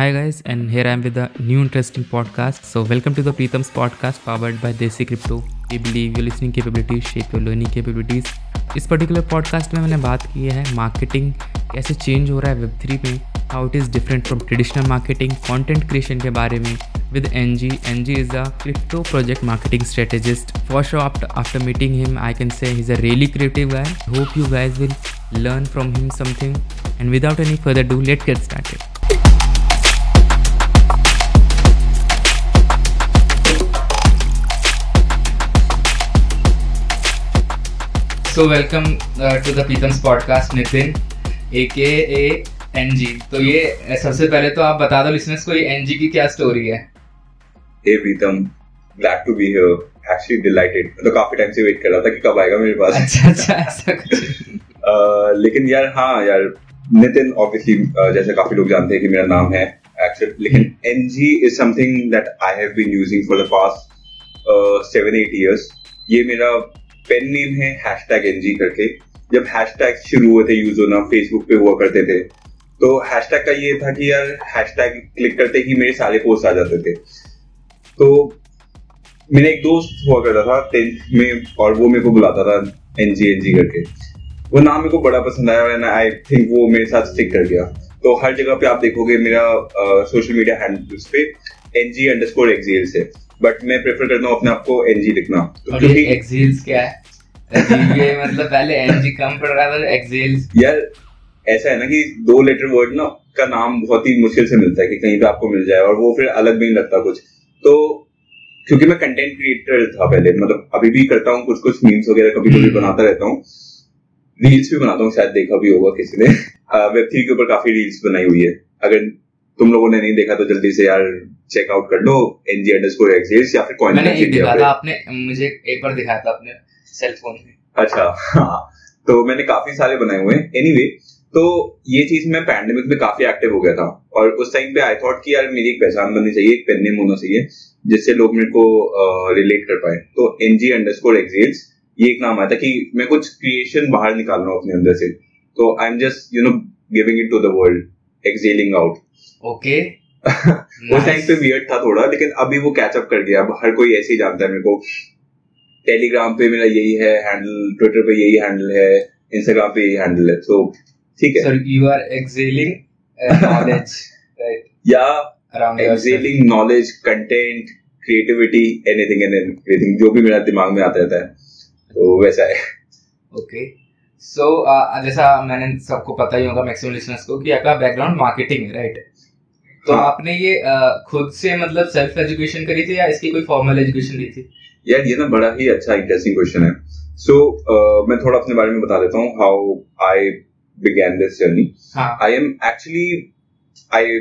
Hi guys, and here I am with a new interesting podcast. So welcome to the Preetham's podcast powered by Desi Crypto. We believe your listening capabilities shape your learning capabilities. इस particular podcast में मैंने बात की है marketing कैसे change हो रहा है वेब थ्री में how it is different from traditional marketing content creation के बारे में with NG. NG is a crypto project marketing strategist. For sure, after, after meeting him, I can say he's a really creative guy. Hope you guys will learn from him something. And without any further ado, let's get started. So welcome to the Pritam's podcast Nitin A K A N जी तो ये सबसे पहले तो आप बता दो listeners को ये एन जी की क्या स्टोरी है? Hey Pritam glad to be here actually delighted तो काफ़ी टाइम से वेट कर रहा था कि कब आएगा मेरे पास। अच्छा अच्छा ऐसा कुछ। Uh, लेकिन यार हाँ यार नितिन ऑब्वियसली uh, जैसे काफ़ी लोग जानते हैं कि मेरा नाम है एक्चुअली लेकिन N G is something that I have been using for the past seven eight years ये मेरा पेन नेम है हैश टैग एनजी करके। जब हैश टैग शुरू हुए थे यूज़ होना फेसबुक पे हुआ करते थे तो हैश टैग का ये था कि यार हैश टैग क्लिक करते ही मेरे सारे पोस्ट आ जाते थे। तो मेरा एक दोस्त हुआ करता था टेंथ में, और वो मेरे को बुलाता था एनजी एनजी करके। वो नाम मेरे को बड़ा पसंद आया एंड आई थिंक वो मेरे साथ स्टिक कर गया। तो हर जगह पे आप देखोगे मेरा सोशल मीडिया हैंडल्स पे एनजी अंडरस्कोर एक्सेल्स है बट मैं प्रेफर करता हूँ अपने आप को एनजी लिखना। तो क्योंकि एक्सेल्स क्या है? ये मतलब पहले एनजी कम पड़ रहा था एक्सेल्स यार ऐसा है ना कि दो लेटर वर्ड ना का नाम बहुत ही मुश्किल से मिलता है कि कहीं पे आपको मिल जाए और वो फिर अलग भी नहीं लगता कुछ। तो क्योंकि मैं कंटेंट क्रिएटर था पहले मतलब अभी भी करता हूँ कुछ कुछ मीम्स वगैरह कभी कभी बनाता रहता हूँ। रील्स भी बनाता हूँ शायद देखा भी होगा किसी ने। वेब थ्री के ऊपर काफ़ी रील्स बनाई हुई है। अगर तुम लोगों ने नहीं देखा तो जल्दी से यार चेकआउट कर लो एनजी अंडरस्कोर एक्सेस या फिर कॉइन मैंने एक देखा था आपने मुझे एक बार दिखाया था अपने सेल फ़ोन में। अच्छा हाँ तो मैंने काफ़ी सारे बनाए हुए हैं। एनीवे तो ये चीज़ मैं पैंडेमिक में काफ़ी एक्टिव हो गया था। और उस टाइम पे आई थॉट कि यार मेरी एक पहचान बननी चाहिए एक पेन नेम होना चाहिए जिससे लोग मेरे को रिलेट कर पाए। तो एनजी अंडरस्कोर एक्सेल्स ये एक नाम आया था कि मैं कुछ क्रिएशन बाहर निकाल रहा हूँ अपने अंदर से। तो I am just you know giving it to the world excelling out okay उस टाइम पे वियर्ड था थोड़ा लेकिन अभी वो कैचअप कर गया अब हर कोई ऐसे ही जानता है मेरे को। टेलीग्राम पे मेरा यही है हैंडल ट्विटर पे यही हैंडल है इंस्टाग्राम पे यही हैंडल है तो ठीक है। Sir you are excelling knowledge right या excelling knowledge content creativity anything and anything जो भी मेरा दिमाग में आता रहता है तो वैसा है। ओके सो जैसा मैंने सबको पता ही होगा मैक्सिमम लिसनर्स को कि आपका बैकग्राउंड मार्केटिंग है राइट तो हाँ. आपने ये खुद से मतलब सेल्फ एजुकेशन करी थी या इसकी कोई फॉर्मल एजुकेशन ली थी? यार ये ना बड़ा ही अच्छा इंटरेस्टिंग क्वेश्चन है। सो so, uh, मैं थोड़ा अपने बारे में बता देता हूँ how I began this journey I am actually I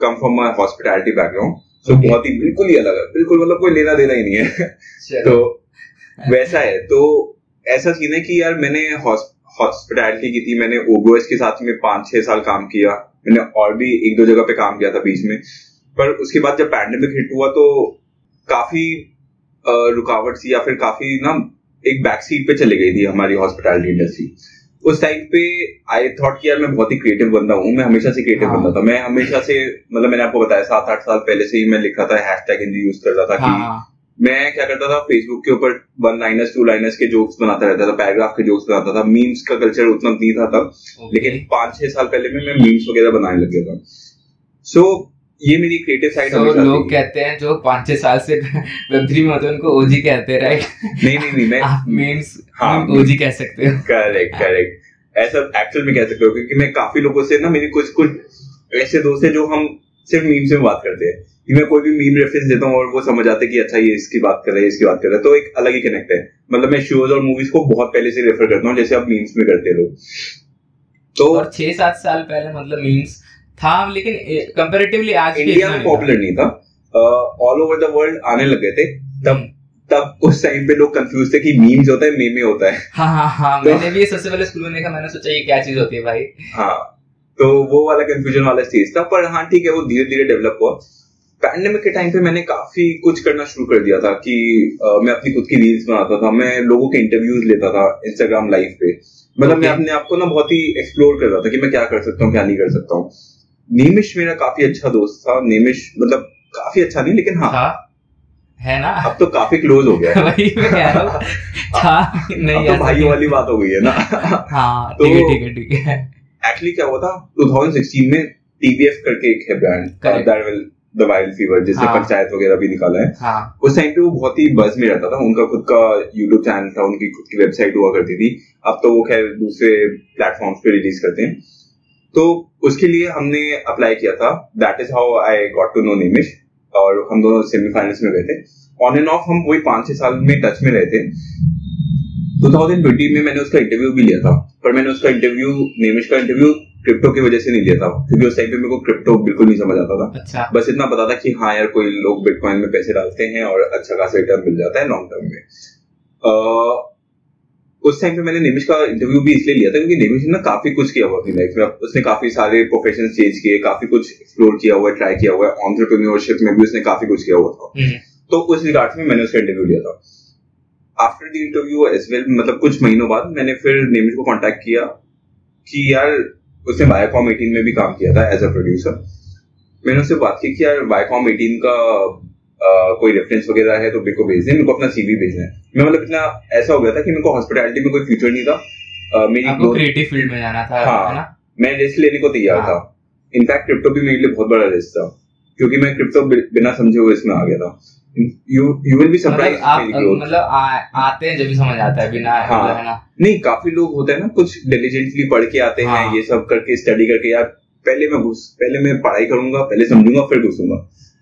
come from my hospitality background so बहुत ही बिल्कुल ही अलग है। बिल्कुल मतलब कोई लेना देना ही नहीं है। तो वैसा है। तो ऐसा सीन है कि यार मैंने हॉस्पिटैलिटी की थी मैंने ओबोएस के साथ में पाँच छह साल काम किया। मैंने और भी एक दो जगह पे काम किया था बीच में पर उसके बाद जब पैंडेमिक हिट हुआ तो काफ़ी रुकावट सी या फिर काफ़ी ना एक बैक सीट पे चली गई थी हमारी हॉस्पिटैलिटी इंडस्ट्री उस टाइम पे आई थॉट कि यार मैं बहुत ही क्रिएटिव बंदा हूँ मैं हमेशा से क्रिएटिव हाँ. बंदा था मैं हमेशा से मतलब मैंने आपको बताया सात आठ साल पहले से ही मैं लिखा था हैश टैग हिंदी यूज़ करता था हाँ. कि मैं क्या करता था फेसबुक के ऊपर वन लाइनर्स टू लाइनर्स के जोक्स बनाता रहता था पैराग्राफ के जोक्स बनाता था मीम्स का कल्चर उतना नहीं था तब लेकिन पाँच छह साल पहले में मैं मीम्स वगैरह बनाने लग गया था। सो so, ये मेरी क्रिएटिव साइड so, लोग कहते हैं जो पाँच छह साल से वेब थ्री में होते हैं उनको ओजी कहते हैं राइट नहीं नहीं नहीं मैं मीम्स हाँ ओजी कह सकते हो। करेक्ट करेक्ट ऐसा एक्चुअल में कह सकते हो क्योंकि मैं काफ़ी लोगों से ना मेरी कुछ कुछ ऐसे दोस्त है जो हम सिर्फ़ मीम्स में बात करते हैं। मैं कोई भी मीम रेफरेंस देता हूँ और वो समझ आते कि अच्छा ये इसकी बात कर रहे हैं इसकी बात कर रहे हैं तो एक अलग ही कनेक्ट है। मतलब मैं शोज़ और मूवीज़ को बहुत पहले से रेफर करता हूँ जैसे आप मीम्स में करते लोग तो और छह सात साल पहले मतलब मीम्स था लेकिन कंपेरेटिवली आज इंडिया में पॉपुलर नहीं था। ऑल ओवर द वर्ल्ड आने लगे थे। तब तब उस टाइम पे लोग कंफ्यूज थे कि मीम्स होता है मेमे होता है। हाँ हाँ हाँ तो, मैंने भी सबसे पहले स्कूल में देखा मैंने सोचा ये क्या चीज़ होती है भाई। हाँ तो वो वाला कंफ्यूजन वाला चीज़ था पर हाँ ठीक है वो धीरे धीरे डेवलप हुआ। पैंडेमिक के टाइम पे मैंने काफ़ी कुछ करना शुरू कर दिया था कि आ, मैं अपनी खुद की रील्स बनाता था मैं लोगों के इंटरव्यूज़ लेता था इंस्टाग्राम लाइव पे। मतलब okay. मैं अपने आप को ना बहुत ही एक्सप्लोर कर रहा था कि मैं क्या कर सकता हूँ क्या नहीं कर सकता हूँ। नेमिश मेरा काफ़ी अच्छा दोस्त था। नेमिश मतलब काफ़ी अच्छा नहीं लेकिन हाँ, हाँ है ना? अब तो काफ़ी क्लोज हो गया वही मैं कह रहा हूँ। नहीं तो भाई वाली बात हो गई है ना। हाँ तो- ठीक है ठीक है ठीक है। एक्चुअली क्या हुआ था? 2016 में टीवीएफ करके एक है brand that will the wild fever जिसने हाँ। पंचायत वगैरह भी निकाला है। हाँ। उस टाइम पे वो बहुत ही बज में रहता था। उनका खुद का यूट्यूब चैनल था उनकी खुद की वेबसाइट हुआ करती थी। अब तो वो खैर दूसरे प्लेटफॉर्म्स पे रिलीज़ करते हैं। तो उसके लिए हमने अप्लाई किया था। That is how I got to know Nemish और हम दोनों सेमीफाइनल्स में गए थे। ऑन एंड ऑफ़ हम वही पाँच छह साल में टच में रहे थे। 2020 में मैंने उसका इंटरव्यू भी लिया था। पर मैंने उसका इंटरव्यू नेमिश का इंटरव्यू क्रिप्टो की वजह से नहीं लिया था क्योंकि उस टाइम पे मेरे को क्रिप्टो बिल्कुल नहीं समझ आता था। अच्छा। बस इतना पता था कि हाँ यार कोई लोग बिटकॉइन में पैसे डालते हैं और अच्छा खासा रिटर्न मिल जाता है लॉन्ग टर्म में। अह, उस टाइम पे मैंने निमिश का इंटरव्यू भी इसलिए लिया था क्योंकि निमिश ने काफ़ी कुछ किया हुआ अपनी लाइफ में। उसने काफ़ी सारे प्रोफेशन चेंज किए काफ़ी कुछ एक्सप्लोर किया हुआ है ट्राई किया हुआ है ऑन्टरप्रेन्योरशिप में भी उसने काफ़ी कुछ किया हुआ था। हम्म, तो उस रिगार्ड में मैंने उसका इंटरव्यू लिया था। After the interview as well मतलब कुछ महीनों बाद मैंने फिर निमिश को कॉन्टेक्ट किया कि यार उसने वायाकॉम 18 में भी काम किया था एज अ प्रोड्यूसर मैंने उससे बात की कि यार वायाकॉम 18 का अ, कोई रेफरेंस वगैरह है तो मेरे को भेज दे मेरे को अपना सीवी भेजना है। मैं मतलब इतना ऐसा हो गया था कि मेरे को हॉस्पिटैलिटी में कोई फ्यूचर नहीं था। अ, मेरी क्रिएटिव फ़ील्ड में जाना था हाँ। है ना? मैं रिस्क लेने को तैयार हाँ। था। इनफैक्ट क्रिप्टो भी मेरे लिए बहुत बड़ा रिस्क था क्योंकि मैं क्रिप्टो बिना समझे हुए इसमें आ गया था। You you will be surprise मतलब मतलब आते हैं जब भी समझ आता है बिना हाँ। मतलब है ना। नहीं काफ़ी लोग होते हैं ना कुछ डिलीजेंटली पढ़ के आते हैं हाँ। ये सब करके स्टडी करके यार पहले मैं घुस पहले मैं पढ़ाई करूँगा पहले समझूँगा फिर घुसूँगा।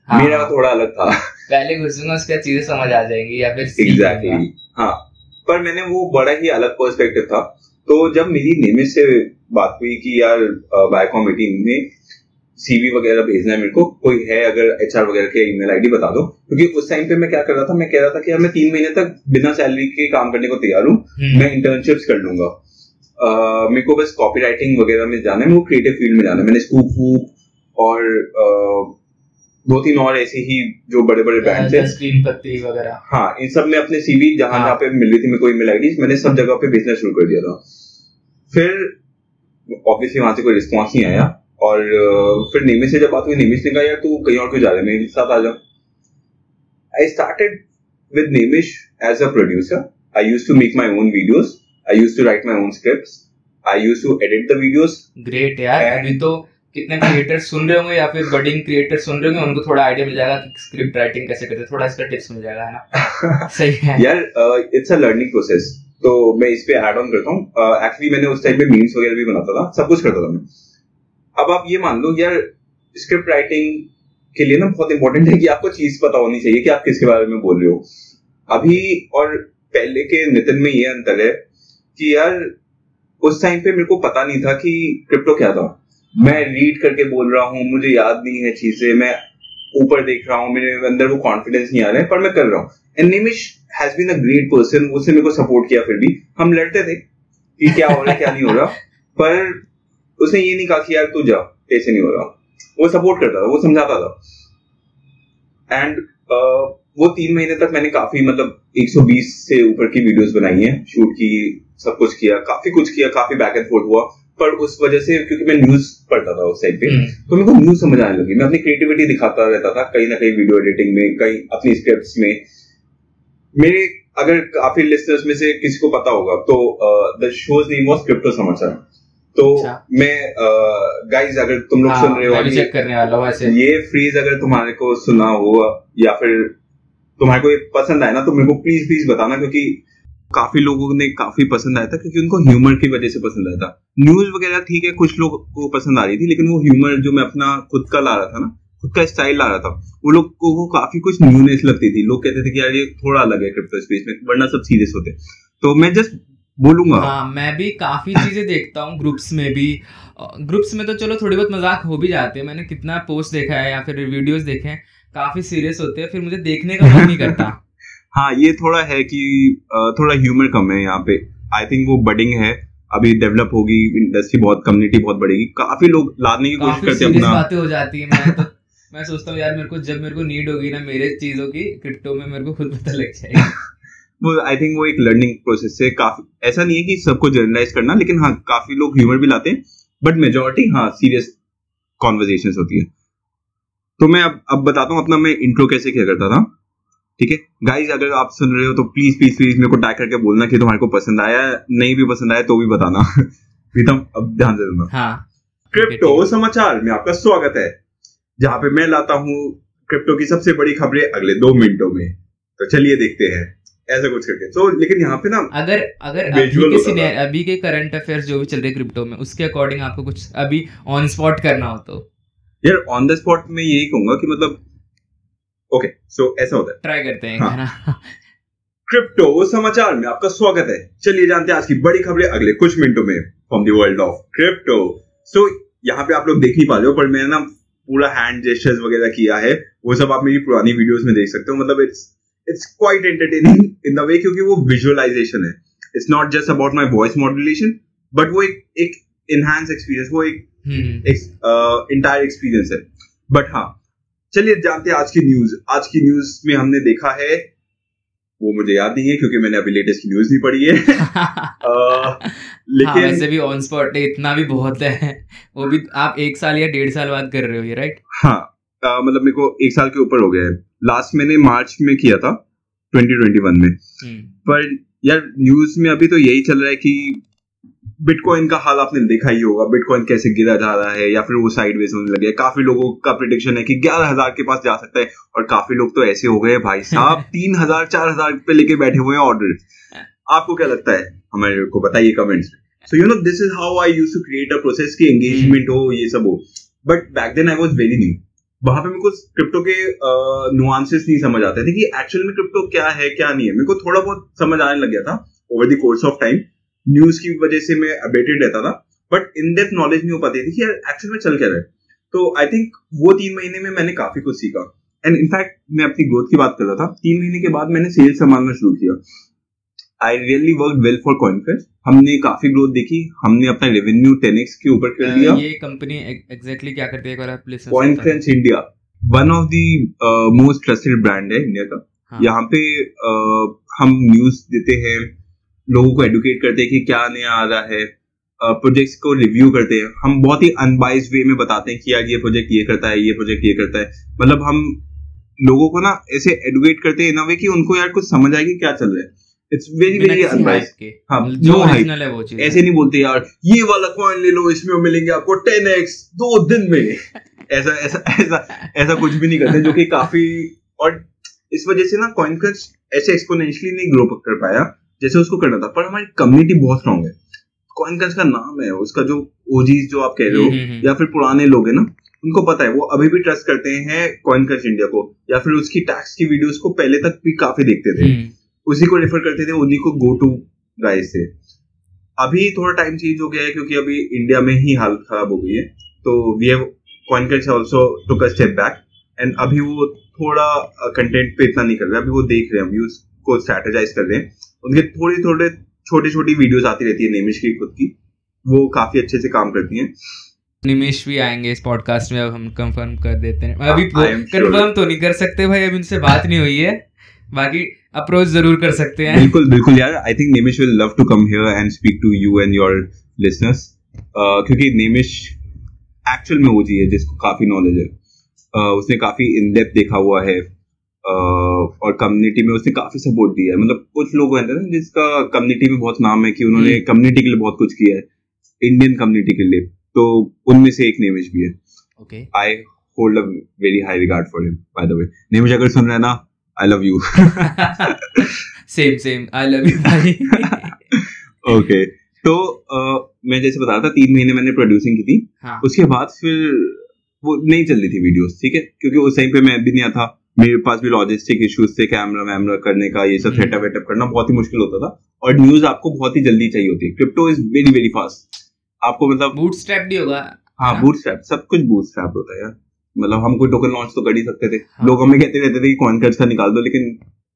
हाँ। मेरा थोड़ा अलग था। पहले घुसूँगा उसके बाद चीज़ें समझ आ जाएँगी या फिर एग्जैक्टली हाँ। पर मैंने वो बड़ा ही अलग पर्सपेक्टिव था। तो जब मेरी निमित से बात हुई कि यार बायोकॉम मीटिंग में सीवी वगैरह भेजना है मेरे को। कोई है अगर एचआर वगैरह के ईमेल आईडी बता दो। क्योंकि उस टाइम पे मैं क्या कर रहा था मैं कह रहा था कि यार मैं तीन महीने तक बिना सैलरी के काम करने को तैयार हूँ। हम्म, मैं इंटर्नशिप्स कर लूँगा। मेरे को बस कॉपी राइटिंग वगैरह में जाना है मेरे को क्रिएटिव फ़ील्ड में जाना है। मैंने स्कूप वूप और दो तीन और ऐसे ही जो बड़े बड़े ब्रांड थे स्क्रीन पत्ती वगैरह। हाँ इन सब में अपने सीवी जहाँ हाँ। जहाँ पे मिल रही थी मेरे को ईमेल आईडी मैंने सब जगह पे भेजना शुरू कर दिया था। फिर ऑब्वियसली वहाँ से कोई रिस्पॉन्स नहीं आया। और फिर निमिष से जब बात हुई निमिष ने कहा यार तू कहीं और क्यों जा रहा है? मेरे साथ आ जा। I started with Nimish as a producer I use to make my own videos I use to write my own script I use to edit the videos great यार And- अभी तो कितने क्रिएटर सुन रहे होंगे या फिर बडिंग क्रिएटर सुन रहे होंगे उनको थोड़ा आइडिया मिल जाएगा कि स्क्रिप्ट राइटिंग कैसे करते हैं। थोड़ा इसका टिप्स मिल जाएगा है ना? सही है। यार इट्स अ लर्निंग प्रोसेस तो मैं इस पे ऐड ऑन करता हूँ। एक्चुअली मैंने उस टाइम पे मीम्स वगैरह भी बनाता था। सब कुछ करता था मैं। अब आप ये मान लो यार स्क्रिप्ट राइटिंग के लिए ना बहुत इंपॉर्टेंट है कि आपको चीज़ पता होनी चाहिए कि आप किसके बारे में बोल रहे हो। अभी और पहले के नितिन में ये अंतर है कि यार उस टाइम पे मेरे को पता नहीं था कि क्रिप्टो क्या था। मैं रीड करके बोल रहा हूँ मुझे याद नहीं है चीज़ें मैं ऊपर देख रहा हूँ मेरे अंदर वो कॉन्फिडेंस नहीं आ रहा है पर मैं कर रहा हूँ। And Nimish has been a great person उसने मेरे को सपोर्ट किया फिर भी। हम लड़ते थे कि क्या हो रहा है क्या नहीं हो रहा। पर उसने ये नहीं कहा कि यार तू जा ऐसे नहीं हो रहा वो सपोर्ट करता था वो समझाता था। एंड वो तीन महीने तक मैंने काफ़ी मतलब 120 से ऊपर की वीडियोस बनाई हैं। शूट की सब कुछ किया काफ़ी कुछ किया काफ़ी बैक एंड फोर्थ हुआ। पर उस वजह से क्योंकि मैं न्यूज़ पढ़ता था उस टाइम पे हम्म, तो मेरे को न्यूज़ समझ आने लगी। मैं अपनी क्रिएटिविटी दिखाता रहता था कहीं ना कहीं वीडियो एडिटिंग में कहीं अपनी स्क्रिप्ट में। मेरे अगर काफ़ी लिस्टर्स में से किसी को पता होगा तो the show's name was crypto समाचार तो अच्छा। मैं गाइस अगर तुम लोग हाँ, सुन रहे हो अभी, चेक करने वाला हूँ ऐसे। ये फ्रीज अगर तुम्हारे को सुना हो या फिर तुम्हारे को ये पसंद आया ना तो मेरे को प्लीज़ प्लीज़ बताना क्योंकि काफ़ी लोगों ने काफ़ी पसंद आया था क्योंकि उनको ह्यूमर की वजह से पसंद आया था। न्यूज़ वगैरह ठीक है कुछ लोग को पसंद आ रही थी लेकिन वो ह्यूमर जो मैं अपना खुद का ला रहा था ना खुद का स्टाइल ला रहा था वो लोग को काफ़ी कुछ न्यूनेस लगती थी। लोग कहते थे कि यार ये थोड़ा अलग है क्रिप्टो स्पेस में वरना सब सीरियस होते तो मैं जस्ट बोलूँगा। हाँ मैं भी काफ़ी चीज़ें देखता हूँ ग्रुप्स में भी। ग्रुप्स में तो चलो थोड़ी बहुत मज़ाक हो भी जाते हैं। मैंने कितना पोस्ट देखा है या फिर वीडियोस देखे हैं काफ़ी सीरियस होते हैं फिर मुझे देखने का मन नहीं करता। हाँ ये थोड़ा है कि थोड़ा ह्यूमर कम है यहाँ पे। आई थिंक वो बडिंग है। अभी डेवलप होगी इंडस्ट्री बहुत कम्युनिटी बहुत बढ़ेगी। काफ़ी लोग लाने की कोशिश करते हैं अपना। बातें हो जाती है मैं तो मैं सोचता हूँ यार मेरे को जब मेरे को नीड होगी ना मेरे चीज़ों की क्रिप्टो में मेरे को खुद पता लग जाएगी। वो आई थिंक वो एक लर्निंग प्रोसेस है काफ़ी ऐसा नहीं है कि सबको जर्नलाइज करना लेकिन हाँ काफ़ी लोग ह्यूमर भी लाते हैं बट मेजोरिटी हाँ सीरियस कॉन्वर्जेशन होती है। तो मैं अब अब बताता हूँ अपना मैं इंट्रो कैसे किया करता था ठीक है? गाइज़ अगर आप सुन रहे हो तो प्लीज़ प्लीज़ प्लीज़ मेरे को टैग करके बोलना कि तुम्हारे को पसंद आया नहीं भी पसंद आया तो भी बताना। प्रीतम अब ध्यान से सुनना। हाँ। क्रिप्टो समाचार में आपका स्वागत है जहाँ पे मैं लाता हूँ क्रिप्टो की सबसे बड़ी खबरें अगले दो मिनटों में। तो चलिए देखते हैं। ऐसा कुछ करके। तो लेकिन यहाँ पे ना अगर अगर अभी के अभी के करंट अफेयर्स जो भी चल रहे क्रिप्टो में उसके अकॉर्डिंग आपको कुछ अभी ऑन स्पॉट करना हो तो। यार ऑन द स्पॉट में यही कहूँगा कि मतलब ओके सो ऐसा होता है। ट्राई करते हैं हाँ। क्रिप्टो समाचार में आपका स्वागत है। चलिए जानते हैं आज की बड़ी खबरें अगले कुछ मिनटों में from the world of crypto so यहाँ पे आप लोग देख नहीं पा रहे हो पर मैंने ना पूरा हैंड जेस्टर्स वगैरह किया है। वो सब आप मेरी पुरानी वीडियोस में देख सकते हो। मतलब it's it's quite entertaining in the way क्योंकि वो विजुअलाइजेशन है। It's not just about my voice modulation but वो एक एक इनहांस एक्सपीरियंस वो एक हम्म। इंटायर एक्सपीरियंस है। बट हाँ चलिए जानते हैं आज की न्यूज़ आज की न्यूज़ में हमने देखा है वो मुझे याद नहीं है क्योंकि मैंने अभी लेटेस्ट की न्यूज़ नहीं पढ़ी है। अह, हाँ लेकिन वैसे भी ऑन स्पॉट इतना भी बहुत है। वो भी आप एक साल या डेढ़ साल बाद कर रहे हो ये राइट हाँ मतलब मेरे को एक साल के ऊपर हो गया है। लास्ट मैंने मार्च में किया था 2021 में। हम्म। पर यार न्यूज़ में अभी तो यही चल रहा है कि बिटकॉइन का हाल आपने देखा ही होगा। बिटकॉइन कैसे गिरा जा रहा है या फिर वो साइडवेज होने लगे। काफ़ी लोगों का प्रिडिक्शन है कि ग्यारह हज़ार के पास जा सकता है और काफ़ी लोग तो ऐसे हो गए भाई साहब तीन हज़ार चार हज़ार पे लेके बैठे हुए हैं ऑर्डर आपको क्या लगता है? हमारे को बताइए कमेंट्स में so you know this is how I use to create a process की एंगेजमेंट हो ये सब हो। But back then I was very new वहाँ पे मेरे को क्रिप्टो के नुआंसेस नहीं समझ आते थे कि एक्चुअल में क्रिप्टो क्या है, क्या नहीं है। मेरे को थोड़ा बहुत समझ आने लग गया था over the course of time news की वजह से मैं अपडेटेड रहता था। बट इन डेप्थ नॉलेज नहीं हो पाती थी कि यार एक्चुअल में चल क्या रहा है। तो आई थिंक वो तीन महीने में मैंने काफ़ी कुछ सीखा। एंड इनफैक्ट मैं अपनी ग्रोथ की बात कर रहा था। तीन महीने के बाद मैंने सेल्स संभालना शुरू किया। I really work well for Coinference हमने काफ़ी ग्रोथ देखी। हमने अपना रेवेन्यू टेन एक्स के ऊपर कर दिया। ये कंपनी एग्जैक्टली क्या करती है? एक बार आप India one of the most trusted brand है इंडिया का। हाँ। यहाँ पे uh, हम न्यूज़ देते हैं लोगों को एडुकेट करते हैं कि क्या नया आ रहा है प्रोजेक्ट्स को रिव्यू करते हैं। हम बहुत ही अनबाइज वे में बताते हैं कि यार ये प्रोजेक्ट ये करता है ये प्रोजेक्ट ये करता है। मतलब हम लोगों को ना ऐसे एडुकेट करते हैं अ वे कि उनको यार कुछ समझ आए कि क्या चल रहा है। इट्स वेरी वेरी अनबाइज जो no hype. ओरिजिनल वो चीज़। ऐसे नहीं बोलते यार ये वाला कॉइन ले लो इसमें मिलेंगे आपको टेन एक्स दो दिन में। ऐसा ऐसा ऐसा ऐसा कुछ भी नहीं करते जो कि काफ़ी और इस वजह से ना कॉइन ऐसे एक्सपोनेंशियली नहीं ग्रो कर पाया जैसे उसको करना था। पर हमारी कम्युनिटी बहुत स्ट्रांग है। कॉइन का नाम है उसका जो ओजीज जो आप कह रहे हो हम्म, हम्म, हम्म। या फिर पुराने लोग हैं ना उनको पता है वो अभी भी ट्रस्ट करते हैं कॉइन इंडिया को या फिर उसकी टैक्स की वीडियोस को पहले तक भी काफ़ी देखते थे। उसी को रेफर करते थे उन्हीं को गो टू गाइस थे। अभी थोड़ा टाइम चेंज हो गया है क्योंकि अभी इंडिया में ही हालत खराब हो गई है। तो we have Coincuts also took a step back and अभी वो थोड़ा कंटेंट पे इतना नहीं कर रहे अभी वो देख रहे हैं व्यूज़ को स्ट्रेटेजाइज कर रहे हैं। उनके थोड़ी थोड़े छोटी छोटी वीडियोस आती रहती है नेमिश की खुद की। वो काफ़ी अच्छे से काम करती हैं। निमेश भी आएँगे इस पॉडकास्ट में अब हम कंफर्म कर देते हैं। अभी am sure. कंफर्म तो नहीं कर सकते भाई अभी उनसे बात नहीं हुई है। बाकी अप्रोच ज़रूर कर सकते हैं। बिल्कुल बिल्कुल यार। I think Nemish will love to come here and speak to you and your listeners क्योंकि नेमिश एक्चुअल में वो जी है जिसको काफ़ी नॉलेज है। Uh, उसने काफ़ी इन डेप्थ देखा हुआ है। Uh, और कम्युनिटी में उसने काफ़ी सपोर्ट दिया है। मतलब कुछ लोग हैं ना जिसका कम्युनिटी में बहुत नाम है कि उन्होंने हम्म। कम्युनिटी के लिए बहुत कुछ किया है। इंडियन कम्युनिटी के लिए। तो उनमें से एक नेमिश भी है। Okay I hold a very high regard for him by the way Nemish अगर सुन रहे हैं ना I love you same same I love you भाई ओके तो uh, मैं जैसे बता रहा था तीन महीने मैंने प्रोड्यूसिंग की थी। हाँ। उसके बाद फिर वो नहीं चल रही थी वीडियोस ठीक है? क्योंकि उस टाइम पे मैं भी नहीं था। मेरे पास भी लॉजिस्टिक इश्यूज़ थे कैमरा वैमरा करने का ये सब हम्म। सेटअप वेटअप करना बहुत ही मुश्किल होता था। और न्यूज़ आपको बहुत ही जल्दी चाहिए होती है। Crypto is very very fast आपको मतलब बूट स्ट्रैप भी होगा। हाँ हाँ। बूट स्ट्रैप सब कुछ बूट स्ट्रैप होता है यार। मतलब हम कोई टोकन लॉन्च तो कर ही सकते थे। हाँ। लोग हमें कहते रहते थे कि कॉइन कर्ज का निकाल दो लेकिन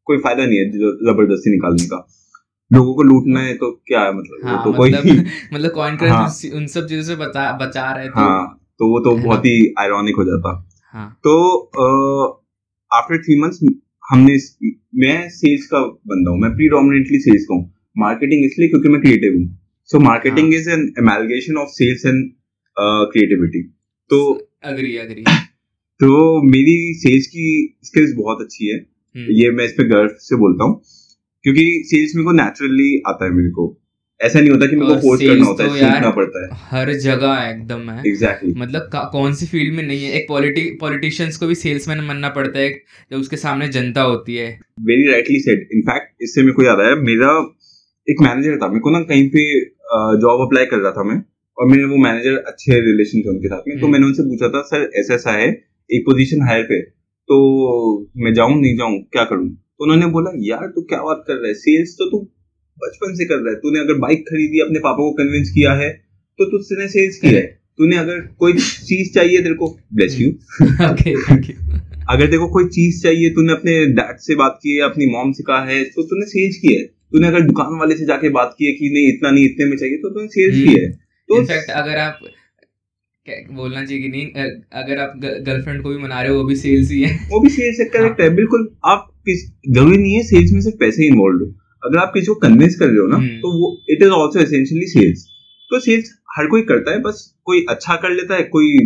कोई फ़ायदा नहीं है ज़बरदस्ती निकालने का। लोगों को लूटना है तो क्या है मतलब? हाँ वो तो कोई मतलब मतलब कॉइन हाँ। उन सब चीज़ों से बचा बचा रहे थे। हाँ तो वो तो बहुत ही आयरॉनिक हो जाता। हाँ। तो आफ्टर थ्री मंथ्स हमने मैं सेल्स का बंदा हूँ मैं प्रीडोमिनेटली सेल्स का हूँ। मार्केटिंग इसलिए क्योंकि मैं क्रिएटिव हूँ। So marketing is an amalgamation of sales and creativity तो अग्री अग्री तो मेरी सेल्स की स्किल्स बहुत अच्छी है। हम्म। ये मैं इस पे गर्व से बोलता हूँ क्योंकि सेल्स मेरे को नेचुरली आता है मेरे को। ऐसा नहीं होता कि मेरे को फोर्स करना होता है तो सीखना पड़ता है। हर जगह एकदम है। Exactly exactly. मतलब कौन सी फ़ील्ड में नहीं है। एक पॉलिटी पॉलिटिशियंस को भी सेल्समैन बनना पड़ता है जब उसके सामने जनता होती है। वेरी राइटली सेड इनफैक्ट इससे मेरे को याद आया मेरा एक मैनेजर था मेरे को ना कहीं पे जॉब अप्लाई कर रहा था मैं और मेरे वो मैनेजर अच्छे रिलेशन थे उनके साथ में तो हम्म। मैंने उनसे पूछा था सर ऐसा ऐसा है एक पोजीशन हायर पे तो मैं जाऊँ नहीं जाऊँ क्या करूँ? तो उन्होंने बोला यार तू क्या बात कर रहा है? सेल्स तो तू बचपन से कर रहा है। तूने अगर बाइक खरीदी अपने पापा को कन्विंस किया है तो तुझने सेल्स किया है। तूने अगर कोई चीज़ चाहिए तेरे को ब्लेस यू थैंक यू अगर को कोई चीज़ चाहिए तूने अपने डैड से बात की है अपनी मॉम से कहा है तो तूने सेल्स किया है। तूने अगर दुकान वाले से जाके बात की है कि नहीं इतना नहीं इतने में चाहिए तो तूने सेल्स किया है। तो इनफैक्ट अगर आप बोलना चाहिए कि नहीं? अगर आप गर्लफ्रेंड को भी मना रहे हो वो भी सेल्स ही है। वो भी सेल्स है। करेक्ट है बिल्कुल। आप किस ज़रूरी नहीं है सेल्स में सिर्फ़ पैसे इन्वॉल्व हो। अगर आप किसी को कन्विंस कर रहे हो ना हम्म। तो वो it is also essentially sales तो सेल्स हर कोई करता है बस कोई अच्छा कर लेता है कोई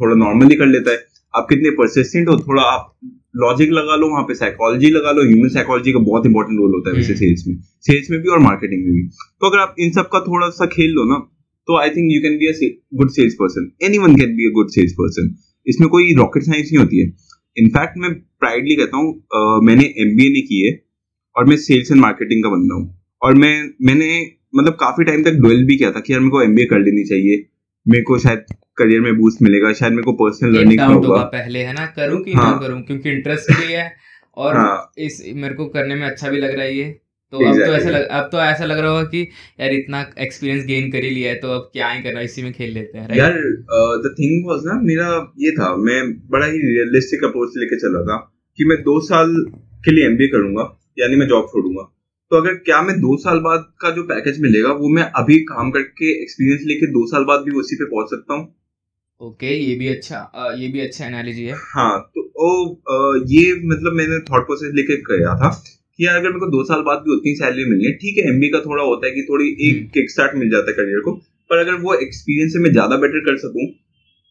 थोड़ा नॉर्मली कर लेता है। आप कितने परसिस्टेंट हो थोड़ा आप लॉजिक लगा लो वहाँ पे साइकोलॉजी लगा लो। ह्यूमन साइकोलॉजी का बहुत इंपॉर्टेंट रोल होता है वैसे सेल्स हम्म। में। सेल्स में भी और मार्केटिंग में भी। तो अगर आप इन सब का थोड़ा सा खेल लो ना तो I think you can be a good sales person anyone can be a good sales person इसमें कोई रॉकेट साइंस नहीं होती है. इनफैक्ट मैं प्राइडली कहता हूँ मैंने एम बी ए नहीं की है और मैं सेल्स एंड मार्केटिंग का बंदा हूँ. और मैं मैंने मतलब काफ़ी टाइम तक डुएल भी किया था कि यार मेरे को एम बी ए कर लेनी चाहिए. मेरे को शायद करियर में बूस्ट मिलेगा शायद मेरे को पर्सनल लर्निंग का होगा. पहले है ना? करूँ कि हाँ, ना करूँ? क्योंकि इंटरेस्ट भी है और हाँ, इस मेरे को करने में अच्छा भी लग रहा है ये. तो exactly. अब तो ऐसा लग अब तो ऐसा लग रहा होगा कि यार इतना एक्सपीरियंस गेन कर ही लिया है तो अब क्या ही करना इसी में खेल लेते हैं यार द थिंग वाज ना मेरा ये था मैं बड़ा ही रियलिस्टिक अप्रोच लेके चला था कि मैं दो साल के लिए एमबीए करूँगा यानी मैं जॉब छोड़ूँगा। तो अगर क्या मैं दो साल बाद का जो पैकेज मिलेगा वो मैं अभी काम करके एक्सपीरियंस लेके दो साल बाद भी उसी पे पहुँच सकता हूँ? ओके okay, ये भी अच्छा आ, ये भी अच्छा एनालिजी है। हाँ तो ओ, आ, ये मतलब मैंने थॉट प्रोसेस लेके गया था कि यार अगर मेरे को दो साल बाद भी उतनी सैलरी मिलनी है ठीक है एमबी का थोड़ा होता है कि थोड़ी एक किक हम्म। स्टार्ट मिल जाता है करियर को पर अगर वो एक्सपीरियंस से मैं ज़्यादा बेटर कर सकूँ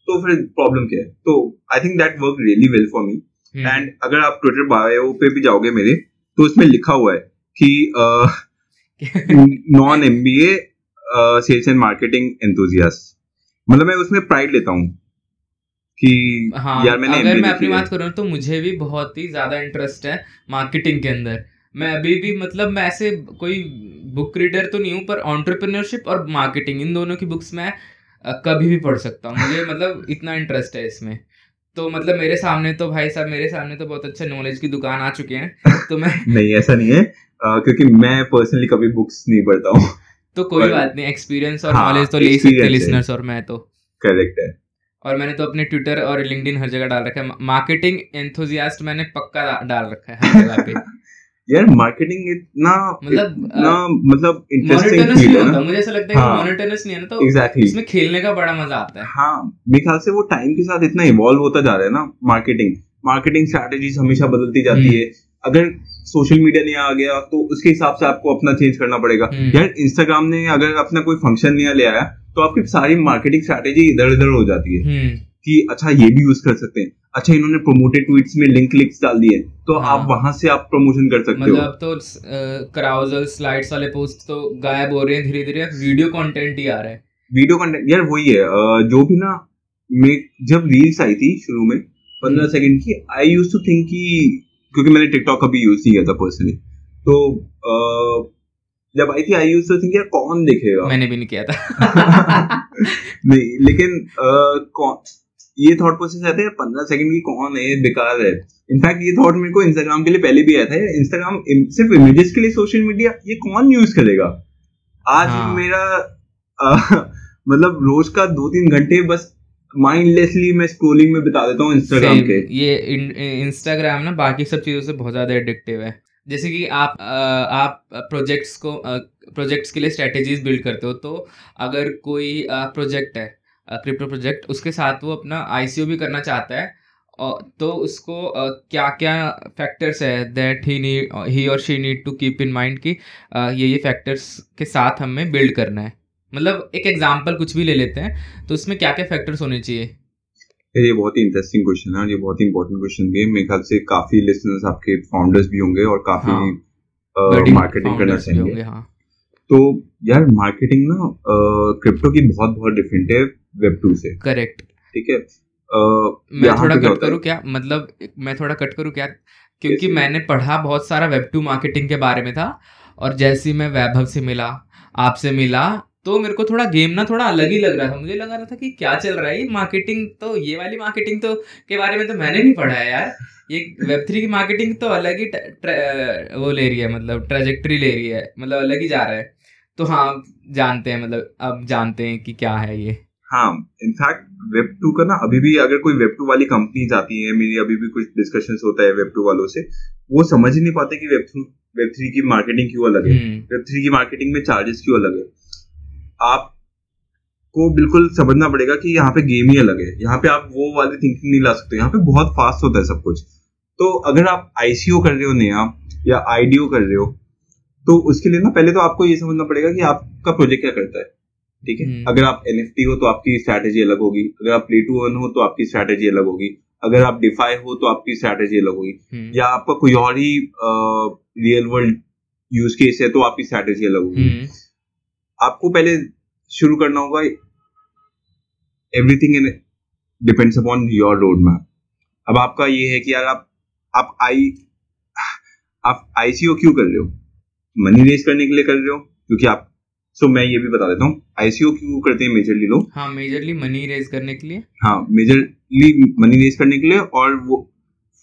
तो फिर प्रॉब्लम क्या है? तो I think that work really well for me and अगर आप ट्विटर बायो पे भी जाओगे मेरे तो उसमें लिखा हुआ है कि non M B A sales and marketing enthusiast मतलब मैं उसमें प्राइड लेता हूँ कि हाँ, यार मैंने अगर मैं अपनी बात करूँ तो मुझे भी बहुत ही ज़्यादा इंटरेस्ट है मार्केटिंग के अंदर। मैं अभी भी मतलब मैं ऐसे कोई बुक रीडर तो नहीं हूँ पर ऑन्टरप्रिनरशिप और मार्केटिंग इन दोनों की बुक्स मैं कभी भी पढ़ सकता हूँ। मुझे मतलब इतना इंटरेस्ट है इसमें। तो मतलब मेरे सामने तो भाई साहब मेरे सामने तो बहुत अच्छा नॉलेज की दुकान आ चुके हैं तो मैं नहीं ऐसा नहीं है। आ, क्योंकि मैं पर्सनली कभी बुक्स नहीं पढ़ता हूँ। तो कोई बात नहीं एक्सपीरियंस और नॉलेज हाँ, तो ले ही सकते लिसनर्स और मैं तो। करेक्ट है। और मैंने तो अपने ट्विटर और लिंक्डइन हर जगह डाल रखा है। मार्केटिंग एंथुजियास्ट मैंने पक्का डाल रखा है हर जगह पे। यार मार्केटिंग इतना मतलब इतना आ, मतलब इंटरेस्टिंग है ना मुझे ऐसा लगता है हाँ, कि नहीं है ना तो exactly. इसमें खेलने का बड़ा मज़ा आता है हाँ मेरे ख्याल से वो टाइम के साथ इतना इवॉल्व होता जा रहा है ना मार्केटिंग मार्केटिंग स्ट्रैटेजीज हमेशा बदलती जाती हम्म। है अगर सोशल मीडिया नहीं आ गया तो उसके हिसाब से आपको अपना चेंज करना पड़ेगा हम्म। यार इंस्टाग्राम ने अगर अपना कोई फ़ंक्शन नहीं ले आया तो आपकी सारी मार्केटिंग स्ट्रैटेजी इधर उधर हो जाती है हम्म। कि अच्छा ये भी यूज़ कर सकते हैं। अच्छा इन्होंने प्रोमोटेड ट्वीट्स में लिंक लिंक्स डाल दिए तो हाँ। आप वहाँ से आप प्रमोशन कर सकते मतलब हो। अब तो क्राउजल स्लाइड्स वाले पोस्ट तो गायब हो रहे हैं धीरे धीरे वीडियो कंटेंट ही आ रहा है। वीडियो कंटेंट यार वही है जो भी ना मैं जब रील्स आई थी शुरू में पंद्रह सेकंड हम्म। की आई यूज़ टू थिंक कि क्योंकि मैंने टिकटॉक कभी यूज़ नहीं किया था पर्सनली तो जब आई थी आई यूज़ टू थिंक यार कौन देखेगा? मैंने भी नहीं किया था। नहीं लेकिन कौन ये थॉट प्रोसेस आते हैं पंद्रह सेकंड की कौन है? बेकार है. इनफैक्ट ये थॉट मेरे को इंस्टाग्राम के लिए पहले भी आया था इंस्टाग्राम सिर्फ़ इमेजेस के लिए सोशल मीडिया ये कौन यूज़ करेगा? आज हाँ. मेरा आ, मतलब रोज का दो तीन घंटे बस माइंडलेसली मैं स्क्रोलिंग में बिता देता हूँ इंस्टाग्राम के। ये इंस्टाग्राम ना बाकी सब चीज़ों से बहुत ज़्यादा एडिक्टिव है। जैसे कि आप आ, आप प्रोजेक्ट्स को प्रोजेक्ट्स के लिए स्ट्रेटेजीज बिल्ड करते हो तो अगर कोई प्रोजेक्ट है क्रिप्टो प्रोजेक्ट उसके साथ वो अपना आई भी करना चाहता है तो उसको क्या क्या फैक्टर्स है दैट ही नीड ही और she need to keep in mind कि ये ये फैक्टर्स के साथ हमें बिल्ड करना है। मतलब एक एग्ज़ाम्पल कुछ भी ले लेते हैं तो उसमें क्या क्या फैक्टर्स होने चाहिए? ये बहुत ही इंटरेस्टिंग क्वेश्चन है और ये बहुत ही इंपॉर्टेंट क्वेश्चन भी है। मेरे ख्याल से काफ़ी लिसनर्स आपके फाउंडर्स भी होंगे और काफ़ी हाँ, मार्केटिंग करना चाहेंगे। हाँ। तो यार मार्केटिंग ना क्रिप्टो की बहुत बहुत डिफरेंट है। वेब टू से। करेक्ट। ठीक है? मैं थोड़ा कट करूँ क्या? मतलब मैं थोड़ा कट करूँ क्या? क्योंकि मैंने पढ़ा बहुत सारा वेब टू मार्केटिंग के बारे में था और जैसे ही मैं वैभव से मिला आपसे मिला तो मेरे को थोड़ा गेम ना थोड़ा अलग ही लग रहा था। मुझे लग रहा था कि क्या चल रहा है? ये मार्केटिंग तो ये वाली मार्केटिंग तो के बारे में तो मैंने नहीं पढ़ा है यार। ये वेब थ्री की मार्केटिंग तो अलग ही वो ले रही है मतलब ट्रेजेक्ट्री ले रही है मतलब अलग ही जा रहा है। तो हाँ जानते हैं मतलब अब जानते हैं कि क्या है ये। हाँ इनफैक्ट वेब टू का ना अभी भी अगर कोई वेब टू वाली कंपनी आती है मेरी अभी भी कुछ डिस्कशन होता है वेब टू वालों से वो समझ ही नहीं पाते कि वेब थ्रू वेब थ्री की मार्केटिंग क्यों अलग है। हम्म। वेब थ्री की मार्केटिंग में चार्जेस क्यों अलग है? आपको बिल्कुल समझना पड़ेगा कि यहाँ पे गेम ही अलग है। यहाँ पे आप वो वाली थिंकिंग नहीं ला सकते। यहाँ पे बहुत फास्ट होता है सब कुछ। तो अगर आप आईसीओ कर रहे हो नया या आईडीओ कर रहे हो तो उसके लिए ना पहले तो आपको ये समझना पड़ेगा कि आपका प्रोजेक्ट क्या करता है। ठीक है? हम्म। अगर आप एनएफटी हो तो आपकी स्ट्रैटेजी अलग होगी। अगर आप प्ले टू वन हो तो आपकी स्ट्रैटेजी अलग होगी। अगर आप डिफाई हो तो आपकी स्ट्रैटेजी अलग होगी। हम्म। या आपका कोई और ही रियल वर्ल्ड यूज़ केस है तो आपकी स्ट्रैटेजी अलग होगी। हम्म। आपको पहले शुरू करना होगा everything in depends upon your road map अब आपका ये है कि यार आप आप आई आप आईसीओ क्यों कर रहे हो? मनी रेज करने के लिए कर रहे हो? क्योंकि आप सो मैं ये भी बता देता हूँ। आईसीओ क्यों करते हैं मेजरली लोग? हाँ मेजरली मनी रेज करने के लिए। हाँ मेजरली मनी रेज करने के लिए और वो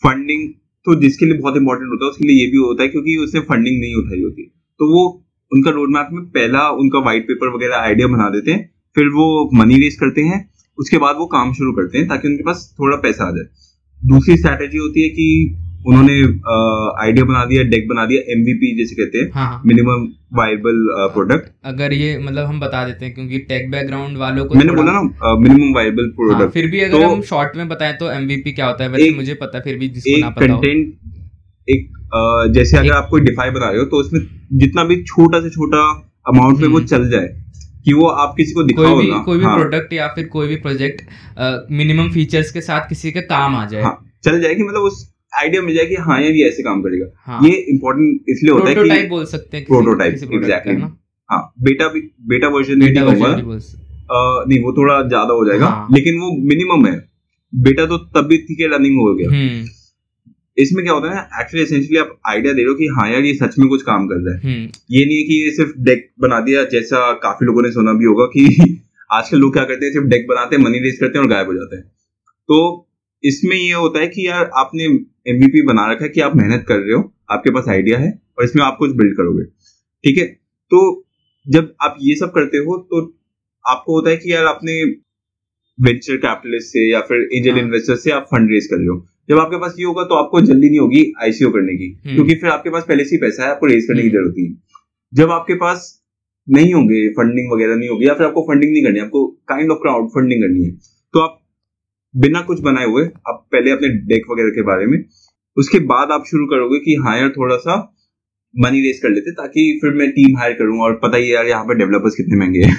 फंडिंग तो जिसके लिए बहुत इंपॉर्टेंट होता है उसके लिए ये भी होता है क्योंकि उसने फंडिंग नहीं उठाई होती। तो वो उनका रोड मैप में पहला उनका व्हाइट पेपर वगैरह आइडिया बना देते हैं फिर वो मनी रेज करते हैं उसके बाद वो काम शुरू करते हैं ताकि उनके पास थोड़ा पैसा आ जाए। दूसरी स्ट्रैटेजी होती है कि उन्होंने आइडिया बना दिया डेक बना दिया एमवीपी जैसे कहते हैं मिनिमम वायबल प्रोडक्ट अगर ये मतलब हम बता देते हैं क्योंकि टेक बैकग्राउंड वालों को मैंने बोला ना मिनिमम वायबल हाँ, प्रोडक्ट फिर भी अगर तो- हम शॉर्ट में बताएँ तो एमवीपी क्या होता है? वैसे एक- मुझे पता है फिर भी जिसको ना पता हो। कंटेंट एक जैसे अगर आप कोई डिफाई बना रहे हो तो उसमें जितना भी छोटा से छोटा अमाउंट में वो हम्म। चल जाए कि वो आप किसी को दिखाओ कोई भी कोई भी हाँ, प्रोडक्ट या फिर कोई भी प्रोजेक्ट मिनिमम फीचर्स के साथ किसी के काम आ जाए। हाँ चल जाए कि मतलब उस आइडिया मिल जाए कि हाँ यार ये ऐसे काम करेगा। हाँ। ये इम्पोर्टेंट इसलिए होता है प्रोटोटाइप कि बोल सकते हैं का, exactly. है ना बेटा भी बेटा वर्जन नहीं अ, नहीं वो थोड़ा ज़्यादा हो जाएगा हाँ। लेकिन वो मिनिमम है। बेटा तो तब भी ठीक है रनिंग हो गया। हम्म। इसमें क्या होता है एक्चुअली एसेंशियली आप आइडिया दे रहे हो कि हाँ यार ये सच में कुछ काम कर रहा है। हम्म। ये नहीं है कि ये सिर्फ़ डेक बना दिया जैसा काफ़ी लोगों ने सुना भी होगा कि आजकल लोग क्या करते हैं सिर्फ़ डेक बनाते हैं मनी रेज करते हैं और गायब हो जाते हैं। तो इसमें ये होता है कि यार आपने एमवीपी बना रखा है कि आप मेहनत कर रहे हो आपके पास आइडिया है और इसमें आप कुछ बिल्ड करोगे ठीक है तो जब आप ये सब करते हो तो आपको होता है कि यार आपने वेंचर कैपिटलिस्ट से या फिर एंजल हाँ। इन्वेस्टर से आप फंड रेज कर रहे हो जब आपके पास ये होगा तो आपको जल्दी नहीं होगी आईसीओ करने की हम्म। क्योंकि फिर आपके पास पहले से ही पैसा है आपको रेज करने की हम्म। ज़रूरत नहीं है जब आपके पास नहीं होंगे फंडिंग वगैरह नहीं होगी या फिर आपको फंडिंग नहीं करनी आपको काइंड ऑफ़ क्राउड फंडिंग करनी है तो आप बिना कुछ बनाए हुए आप पहले अपने डेक वगैरह के बारे में उसके बाद आप शुरू करोगे कि हाँ यार थोड़ा सा मनी रेज कर लेते ताकि फिर मैं टीम हायर करूँ और पता ही यार यहाँ पे डेवलपर्स कितने महँगे हैं।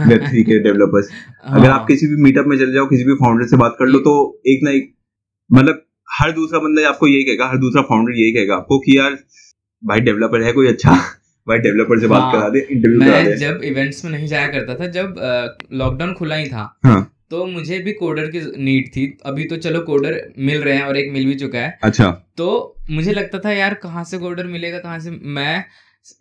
वेब थ्री के डेवलपर्स अगर हाँ, आप किसी भी मीटअप में चले जाओ किसी भी फाउंडर से बात कर लो तो एक ना एक मतलब हर दूसरा बंदा आपको यही कहेगा हर दूसरा फाउंडर यही कहेगा आपको कि यार भाई डेवलपर है कोई अच्छा भाई डेवलपर से बात हाँ, करा दे इंटरव्यू करा दे। जब इवेंट्स में नहीं जाया करता था जब लॉकडाउन खुला ही था हाँ। तो मुझे भी कोडर की नीड थी। अभी तो चलो कोडर मिल रहे हैं और एक मिल भी चुका है। अच्छा। तो मुझे लगता था यार कहाँ से कोडर मिलेगा कहाँ से मैं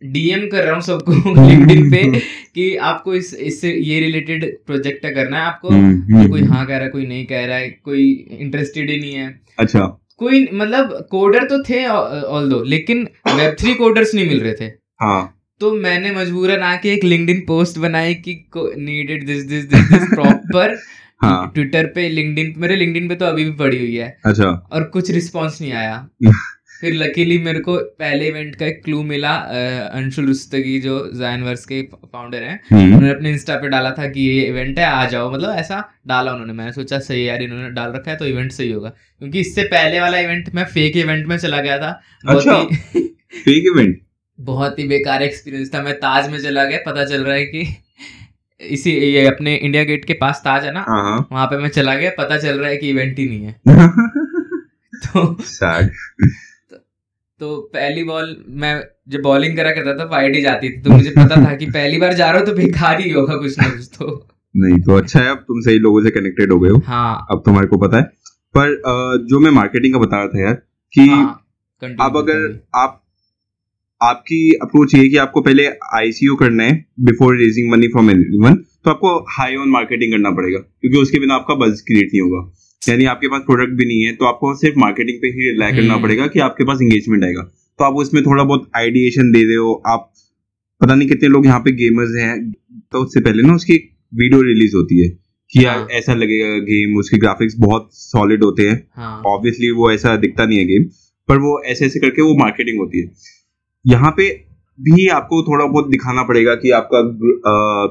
डीएम कर रहा हूँ सबको लिंक्डइन पे कि आपको इस इससे ये रिलेटेड प्रोजेक्ट करना है। आपको हम्म, तो हम्म, कोई हाँ कह रहा है कोई नहीं कह रहा है कोई इंटरेस्टेड ही नहीं है। अच्छा। कोई मतलब कोडर तो थे ऑल दो लेकिन वेब थ्री कोडर्स नहीं मिल रहे थे। हाँ। तो मैंने मजबूरन आके एक लिंक्डइन पोस्ट बनाई कि needed this this this this proper हाँ। ट्विटर पे लिंक्डइन मेरे लिंक्डइन पे तो अभी भी पड़ी हुई है। अच्छा। और कुछ रिस्पांस नहीं आया। फिर लकीली मेरे को पहले इवेंट का एक क्लू मिला अंशुल रुस्तगी जो जायनवर्स के फाउंडर हैं। हम्म, उन्होंने अपने इंस्टा पे डाला था कि ये इवेंट है आ जाओ। मतलब ऐसा डाला उन्होंने। मैंने सोचा सही यार इन्होंने डाल रखा है तो इवेंट सही होगा। क्योंकि इससे पहले वाला इवेंट मैं फेक इवेंट में चला गया था। अच्छा। फेक इवेंट बहुत ही बेकार एक्सपीरियंस था। मैं ताज में चला गया पता चल रहा है कि इसी ये अपने इंडिया गेट के पास ताज है ना? हाँ हाँ। वहाँ पे मैं चला गया पता चल रहा है कि इवेंट ही नहीं है। तो सैड तो पहली बॉल मैं जब बॉलिंग करा करता था फाइट जाती थी। तो मुझे पता था कि पहली बार जा रहा हूँ तो बेकार ही होगा कुछ ना कुछ तो। नहीं तो अच्छा है अब तुम सही लोगों से कनेक्टेड हो गए हो। हाँ। अब तुम्हारे को पता है। पर जो मैं मार्केटिंग का बता रहा था यार कि हाँ अब अगर आप आपकी अप्रोच ये है कि आपको पहले आईसीओ करना है before raising money from anyone तो आपको हाई ऑन मार्केटिंग करना पड़ेगा क्योंकि उसके बिना आपका बज क्रिएट नहीं होगा। यानी आपके पास प्रोडक्ट भी नहीं है तो आपको सिर्फ़ मार्केटिंग पे ही रिलाई करना हम्म। पड़ेगा कि आपके पास एंगेजमेंट आएगा। तो आप उसमें थोड़ा बहुत आइडिएशन दे रहे हो आप पता नहीं कितने लोग यहाँ पे गेमर्स हैं तो उससे पहले ना उसकी वीडियो रिलीज़ होती है कि यार हाँ। ऐसा लगेगा गेम उसके ग्राफिक्स बहुत सॉलिड होते हैं। ऑब्वियसली हाँ। ऑब्वियसली वो ऐसा दिखता नहीं है गेम पर वो ऐसे ऐसे करके वो मार्केटिंग होती है। यहाँ पे भी आपको थोड़ा बहुत दिखाना पड़ेगा कि आपका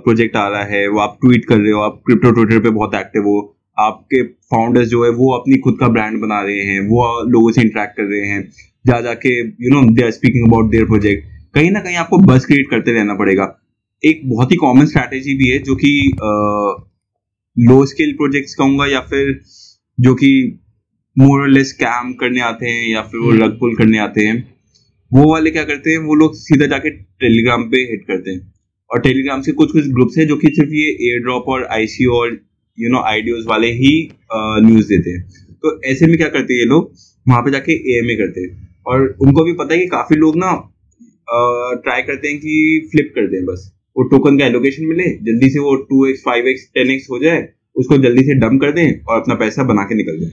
प्रोजेक्ट आ रहा है वो आप ट्वीट कर रहे हो आप क्रिप्टो ट्विटर पे बहुत एक्टिव हो आपके फाउंडर्स जो है वो अपनी खुद का ब्रांड बना रहे हैं वो लोगों से इंटरेक्ट कर रहे हैं जा जाके you know they are speaking about their project कहीं ना कहीं आपको बस क्रिएट करते रहना पड़ेगा। एक बहुत ही कॉमन स्ट्रैटेजी भी है जो कि लो स्केल प्रोजेक्ट्स कहूँगा या फिर जो कि मोर लेस स्कैम करने आते हैं या फिर वो हम्म। रग पुल करने आते हैं। वो वाले क्या करते हैं, वो लोग सीधा जाके टेलीग्राम पे हिट करते हैं। और टेलीग्राम से कुछ कुछ ग्रुप्स है जो कि सिर्फ़ ये एयर ड्रॉप और आईसीओ और यू नो आइडियोज वाले ही न्यूज़ देते हैं। तो ऐसे में क्या करते हैं ये लोग? वहाँ पे जाके एएमए करते हैं। और उनको भी पता है कि काफ़ी लोग ना ट्राई करते हैं कि फ्लिप कर दें बस। वो टोकन का एलोकेशन मिले, जल्दी से वो two X five X ten X हो जाए, उसको जल्दी से डंप कर दें और अपना पैसा बना के निकल जाए।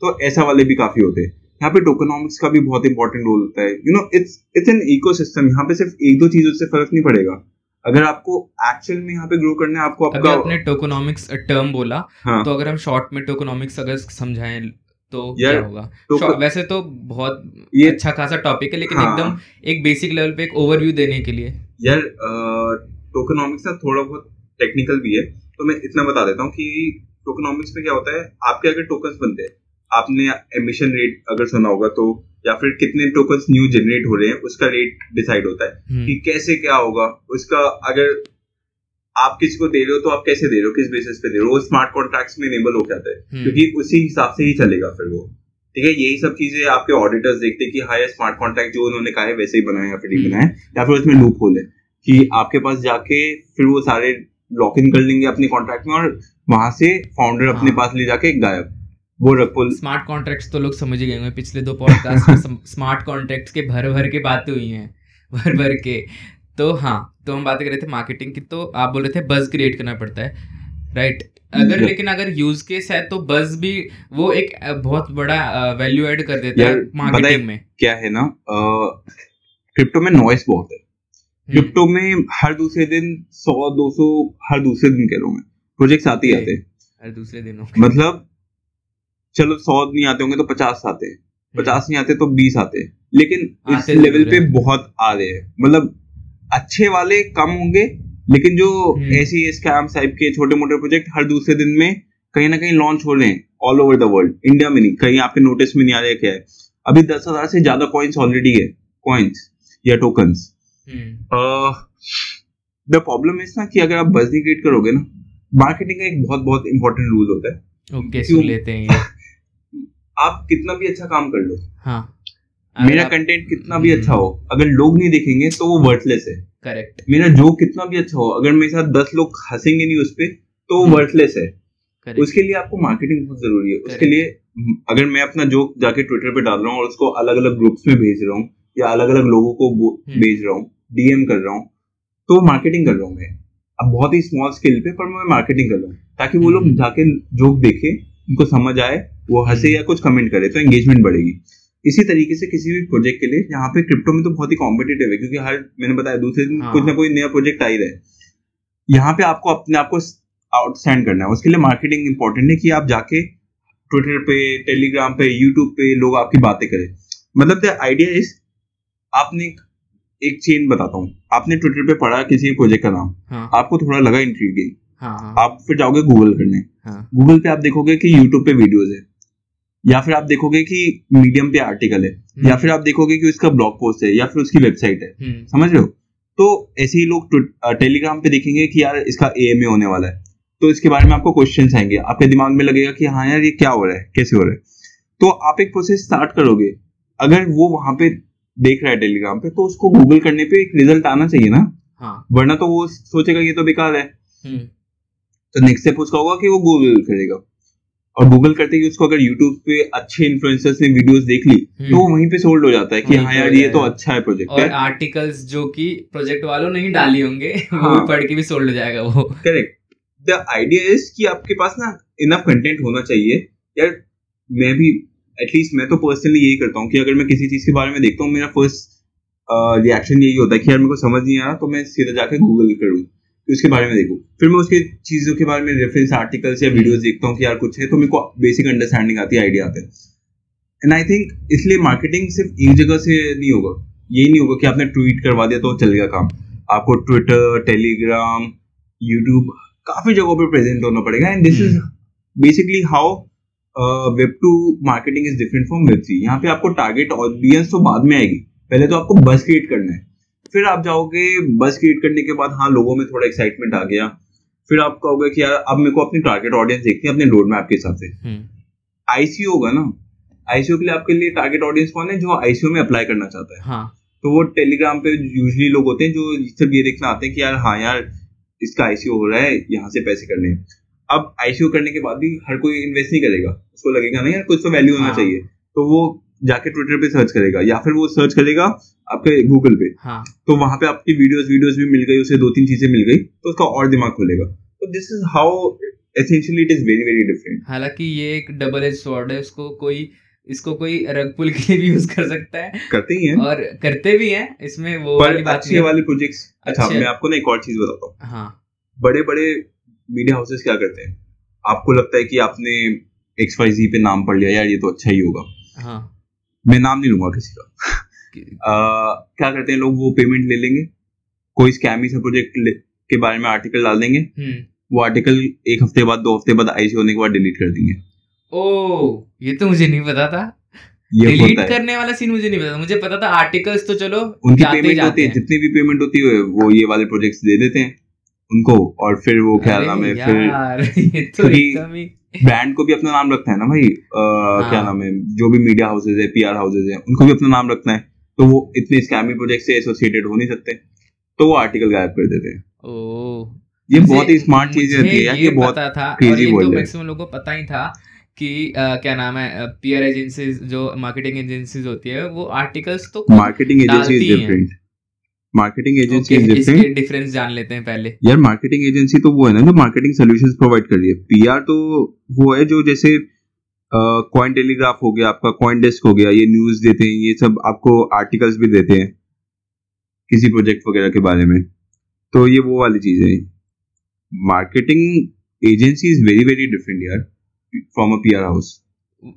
तो ऐसा वाले भी काफ़ी होते हैं। यहाँ पे टोकनॉमिक्स का भी बहुत इंपॉर्टेंट रोल होता है। You know it's it's an ecosystem यहाँ पे सिर्फ़ एक दो चीज़ों से फ़र्क नहीं पड़ेगा। अगर आपको एक्चुअल में यहाँ पे ग्रो करना है आपको आपका आपने टोकोनॉमिक्स टर्म बोला हाँ। तो अगर हम शॉर्ट में टोकोनॉमिक्स अगर समझाएँ तो यार, क्या होगा? टोको- Short- वैसे तो बहुत ये अच्छा खासा टॉपिक है लेकिन हाँ। एकदम एक बेसिक लेवल पे एक ओवरव्यू देने के लिए। यार टोकनॉमिक्स ना थोड़ा बहुत टेक्निकल भी है। तो मैं इतना बता देता हूँ कि टोकोनॉमिक्स में क्या होता है आपके अगर टोकन्स बनते हैं आपने एमिशन रेट अगर सुना होगा तो या फिर कितने टोकन्स न्यू जनरेट हो रहे हैं उसका रेट डिसाइड होता है हम्म, कि कैसे क्या होगा। उसका अगर आप किसी को दे रहे हो तो आप कैसे दे रहे हो किस बेसिस पे दे रहे हो। वो स्मार्ट कॉन्ट्रैक्ट्स में इनेबल हो जाता है हम्म, क्योंकि उसी हिसाब से ही चलेगा फिर वो। ठीक है यही सब चीज़ें आपके ऑडिटर्स देखते हैं कि हाँ स्मार्ट कॉन्ट्रैक्ट जो उन्होंने कहा है वैसे ही बनाए या फिर नहीं हम्म। बनाए या फिर उसमें लूप है कि आपके पास जाके फिर वो सारे लॉक इन कर लेंगे अपने कॉन्ट्रैक्ट में और वहाँ से फाउंडर अपने हाँ। पास ले जाके गायब। वो रगपुल स्मार्ट कॉन्ट्रैक्ट्स तो लोग समझ ही गए होंगे पिछले दो पॉडकास्ट में स्मार्ट कॉन्ट्रैक्ट्स के भर भर के बातें हुई हैं भर भर के। तो हाँ तो हम बात कर रहे थे मार्केटिंग की तो आप बोल रहे थे बज क्रिएट करना पड़ता है राइट अगर लेकिन अगर यूज़ केस है तो बज भी वो एक बहुत बड़ा वैल्यू ऐड कर देता है मार्केटिंग में। क्या है ना क्रिप्टो में नॉइस बहुत है। हम्म, क्रिप्टो में हर दूसरे दिन सौ दो सौ हर दूसरे दिन कह रहा हूँ मैं प्रोजेक्ट्स आते ही आते हैं। हर दूसरे दिनों मतलब चलो सौ नहीं आते होंगे तो पचास आते हैं। पचास नहीं आते तो बीस आते हैं। लेकिन इस लेवल पे बहुत आ रहे हैं। मतलब अच्छे वाले कम होंगे लेकिन जो हम्म। ऐसी स्कैम टाइप के छोटे मोटे प्रोजेक्ट हर दूसरे दिन में कहीं ना कहीं लॉन्च हो रहे हैं all over the world India में नहीं कहीं आपके नोटिस में नहीं आ रहा क्या है? अभी दस हज़ार से ज़्यादा कॉइन्स ऑलरेडी है कॉइन्स या टोकन्स हम्म, द प्रॉब्लम इज़ ना कि अगर आप बजनी क्रिएट करोगे ना मार्केटिंग का एक बहुत बहुत इंपॉर्टेंट रूल होता है। ओके? सुन लेते हैं आप कितना भी अच्छा काम कर लो हाँ। मेरा कंटेंट कितना भी अच्छा हो अगर लोग नहीं देखेंगे तो वो वर्थलेस है। करेक्ट मेरा जोक कितना भी अच्छा हो अगर मेरे साथ दस लोग हंसेंगे नहीं उस पर तो वो हम्म। वर्थलेस है। करेक्ट उसके लिए आपको मार्केटिंग बहुत ज़रूरी है। उसके लिए हम्म, अगर मैं अपना जोक जाके ट्विटर पे डाल रहा हूँ और उसको अलग अलग ग्रुप्स में भेज रहा हूँ या अलग अलग लोगों को हम्म। भेज रहा हूँ डीएम कर रहा हूँ तो मार्केटिंग कर रहा हूँ मैं। अब बहुत ही स्मॉल स्केल पे पर मैं मार्केटिंग कर रहा हूँ ताकि वो लोग हम्म। जाके जोक देखे उनको समझ आए वो हंसे हम्म। या कुछ कमेंट करे तो एंगेजमेंट बढ़ेगी। इसी तरीके से किसी भी प्रोजेक्ट के लिए यहाँ पे क्रिप्टो में तो बहुत ही कॉम्पिटेटिव है क्योंकि हर मैंने बताया दूसरे दिन हाँ। कुछ ना कोई नया प्रोजेक्ट आ ही रहा है। यहाँ पे आपको अपने आप को आउटस्टैंड करना है। उसके लिए मार्केटिंग इंपॉर्टेंट है कि आप जाके ट्विटर पे टेलीग्राम पे यूट्यूब पे लोग आपकी बातें करें। मतलब द आइडिया इज़ आपने एक, चेन बताता हूँ। आपने ट्विटर पे पढ़ा किसी प्रोजेक्ट का नाम हाँ। आपको थोड़ा लगा इंट्रीगिंग हाँ हाँ। आप फिर जाओगे गूगल करने। हाँ। गूगल पे आप देखोगे कि यूट्यूब पे वीडियोस है। या फिर आप देखोगे कि मीडियम पे आर्टिकल है या फिर आप देखोगे कि उसका ब्लॉग पोस्ट है या फिर उसकी वेबसाइट है हम्म, समझ रहे हो? तो ऐसे ही लोग टेलीग्राम पे देखेंगे कि यार इसका ए होने वाला है। तो इसके बारे में आपको क्वेश्चन आएँगे। आपके दिमाग में लगेगा कि हाँ यार ये क्या हो रहा है कैसे हो रहा है? तो आप एक प्रोसेस स्टार्ट करोगे। अगर वो वहाँ पे देख रहा है टेलीग्राम पे तो उसको गूगल करने पे एक रिज़ल्ट आना चाहिए ना। हाँ। वरना तो वो सोचेगा ये तो बेकार है। हम्म। तो नेक्स्ट स्टेप उसका होगा कि वो गूगल करेगा। और गूगल करते ही उसको अगर यूट्यूब पे अच्छे इन्फ्लुएंसर्स ने वीडियोस देख ली तो वो हम्म। वहीं पे सोल्ड हो जाता है कि हाँ यार ये तो अच्छा है प्रोजेक्ट और आर्टिकल्स जो कि प्रोजेक्ट वालों नहीं डाली होंगे हाँ, वो पढ़ के भी सोल्ड हो जाएगा वो। करेक्ट द आइडिया इज़ कि आपके पास ना इनफ कंटेंट होना चाहिए। यार मैं भी एटलीस्ट मैं तो पर्सनली यही करता हूँ कि अगर मैं किसी चीज़ के बारे में देखता हूँ मेरा फ़र्स्ट रिएक्शन यही होता है कि यार मेरे को समझ नहीं आ रहा तो मैं सीधा जाकर गूगल करूँ। तो उसके बारे में देखूँ। फिर मैं उसके चीज़ों के बारे में रेफरेंस आर्टिकल्स या वीडियोस देखता हूँ कि यार कुछ है तो मेरे को बेसिक अंडरस्टैंडिंग आती है आइडिया आता है। एंड आई थिंक इसलिए मार्केटिंग सिर्फ़ एक जगह से नहीं होगा। यही नहीं होगा कि आपने ट्वीट करवा दिया तो चल गया काम। आपको ट्विटर टेलीग्राम यूट्यूब काफ़ी जगहों पर प्रेजेंट होना पड़ेगा। And this is basically how web two marketing is different from web three यहाँ पे आपको टारगेट ऑडियंस तो बाद में आएगी। पहले तो आपको बस क्रिएट करना है। फिर आप जाओगे बस क्रिएट करने के बाद हाँ लोगों में थोड़ा एक्साइटमेंट आ गया। फिर आप कहोगे कि यार अब मेरे को अपनी टारगेट ऑडियंस देखती है अपने रोड मैप के हिसाब से। आईसीओ हम्म। होगा ना? आईसीओ के लिए आपके लिए टारगेट ऑडियंस कौन है जो आईसीओ में अप्लाई करना चाहता है? हाँ. तो वो टेलीग्राम पे यूजली लोग होते हैं जो सब ये देखना आते हैं कि यार हाँ यार इसका आईसीओ हो रहा है यहाँ से पैसे करने अब आईसीओ करने के बाद भी हर कोई इन्वेस्ट नहीं करेगा। उसको लगेगा नहीं यार कुछ तो वैल्यू होना हाँ. चाहिए। तो वो जाके ट्विटर पे सर्च करेगा या फिर वो सर्च करेगा आपके गूगल पे। हाँ. तो वहाँ पे आपकी वीडियोस वीडियोस भी मिल गई उसे दो तीन चीज़ें मिल गई तो उसका और दिमाग खुलेगा। तो this is how essentially it is very very different हालाँकि ये एक डबल एज स्वॉर्ड है उसको कोई इसको कोई रग पुल के लिए भी यूज़ कर सकता है। करते ही हैं। और करते भी हैं इसमें वो पर वाली बात अच्छे वाले प्रोजेक्ट्स अच्छा मैं आपको ना एक और चीज़ बताता हूँ। हाँ। बड़े बड़े मीडिया हाउसेस क्या करते हैं? आपको लगता है कि आपने एक्स वाई जी पे नाम पढ़ लिया यार ये तो अच्छा ही होगा। हाँ। मैं नाम नहीं लूँगा किसी का। आ, क्या करते हैं लोग? वो पेमेंट ले लेंगे। कोई स्कैमी सा प्रोजेक्ट के बारे में आर्टिकल डाल देंगे। हम्म। वो आर्टिकल एक हफ़्ते बाद दो हफ़्ते बाद आईसी होने के बाद डिलीट कर देंगे। ओ ये तो मुझे नहीं पता था। ये डिलीट करने वाला सीन मुझे नहीं पता था। मुझे पता था आर्टिकल्स तो चलो उनकी पेमेंट होती है। जितनी भी पेमेंट होती है वो ये वाले प्रोजेक्ट्स दे देते हैं। उनको और फिर वो क्या नाम है फिर तो ब्रांड को भी अपना नाम रखना है ना भाई आ, हाँ. क्या नाम है जो भी मीडिया हाउसेज है पीआर हाउसेज है उनको भी अपना नाम रखना है। तो वो इतने स्कैमी प्रोजेक्ट से एसोसिएटेड हो नहीं सकते। तो वो आर्टिकल गायब कर देते हैं। ये बहुत ही स्मार्ट चीज़ है यार ये बहुत था क्रेजी बोल मैक्सिमम लोगों को पता ही था कि आ, क्या नाम है पीआर एजेंसीज जो मार्केटिंग एजेंसीज होती है वो आर्टिकल्स तो marketing agency is different marketing agency okay, इसके डिफरेंस जान लेते हैं पहले। यार मार्केटिंग एजेंसी तो वो है ना जो मार्केटिंग सॉल्यूशंस प्रोवाइड कर रही है। पीआर तो वो है जो जैसे कॉइन टेलीग्राफ हो गया आपका कॉइन डेस्क हो गया ये न्यूज़ देते हैं ये सब आपको आर्टिकल्स भी देते हैं किसी प्रोजेक्ट वगैरह के बारे में। तो ये वो वाली चीज़ है। Marketing agency is very very different यार फ्रॉम अ पीआर हाउस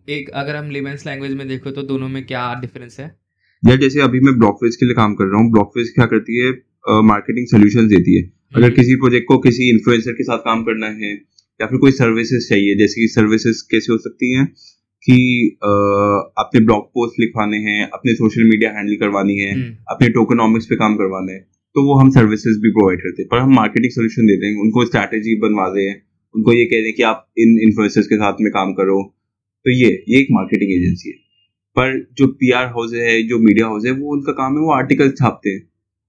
एक अगर हम लेमेंस लैंग्वेज में देखो तो दोनों में क्या डिफरेंस है? या जैसे अभी मैं ब्लॉकफेज के लिए काम कर रहा हूँ ब्लॉकफेज क्या करती है? मार्केटिंग uh, सोल्यूशन देती है। अगर हम्म। किसी प्रोजेक्ट को किसी इन्फ्लुएंसर के साथ काम करना है या फिर कोई सर्विसेज़ चाहिए जैसे कि सर्विसेज़ कैसे हो सकती हैं कि अपने ब्लॉग पोस्ट लिखवाने हैं अपने सोशल मीडिया हैंडल करवानी है हम्म। अपने टोकनॉमिक्स पे काम करवाना है तो वो हम सर्विसेज़ भी प्रोवाइड करते हैं। पर हम मार्केटिंग सोल्यूशन देते हैं उनको स्ट्रैटेजी बनवा हैं उनको ये कह हैं कि आप इन इन्फ्लुएंसर्स के साथ में काम करो। तो ये ये एक मार्केटिंग एजेंसी है। पर जो पी आर हाउस है जो मीडिया हाउस है वो उनका काम है वो आर्टिकल छापते हैं।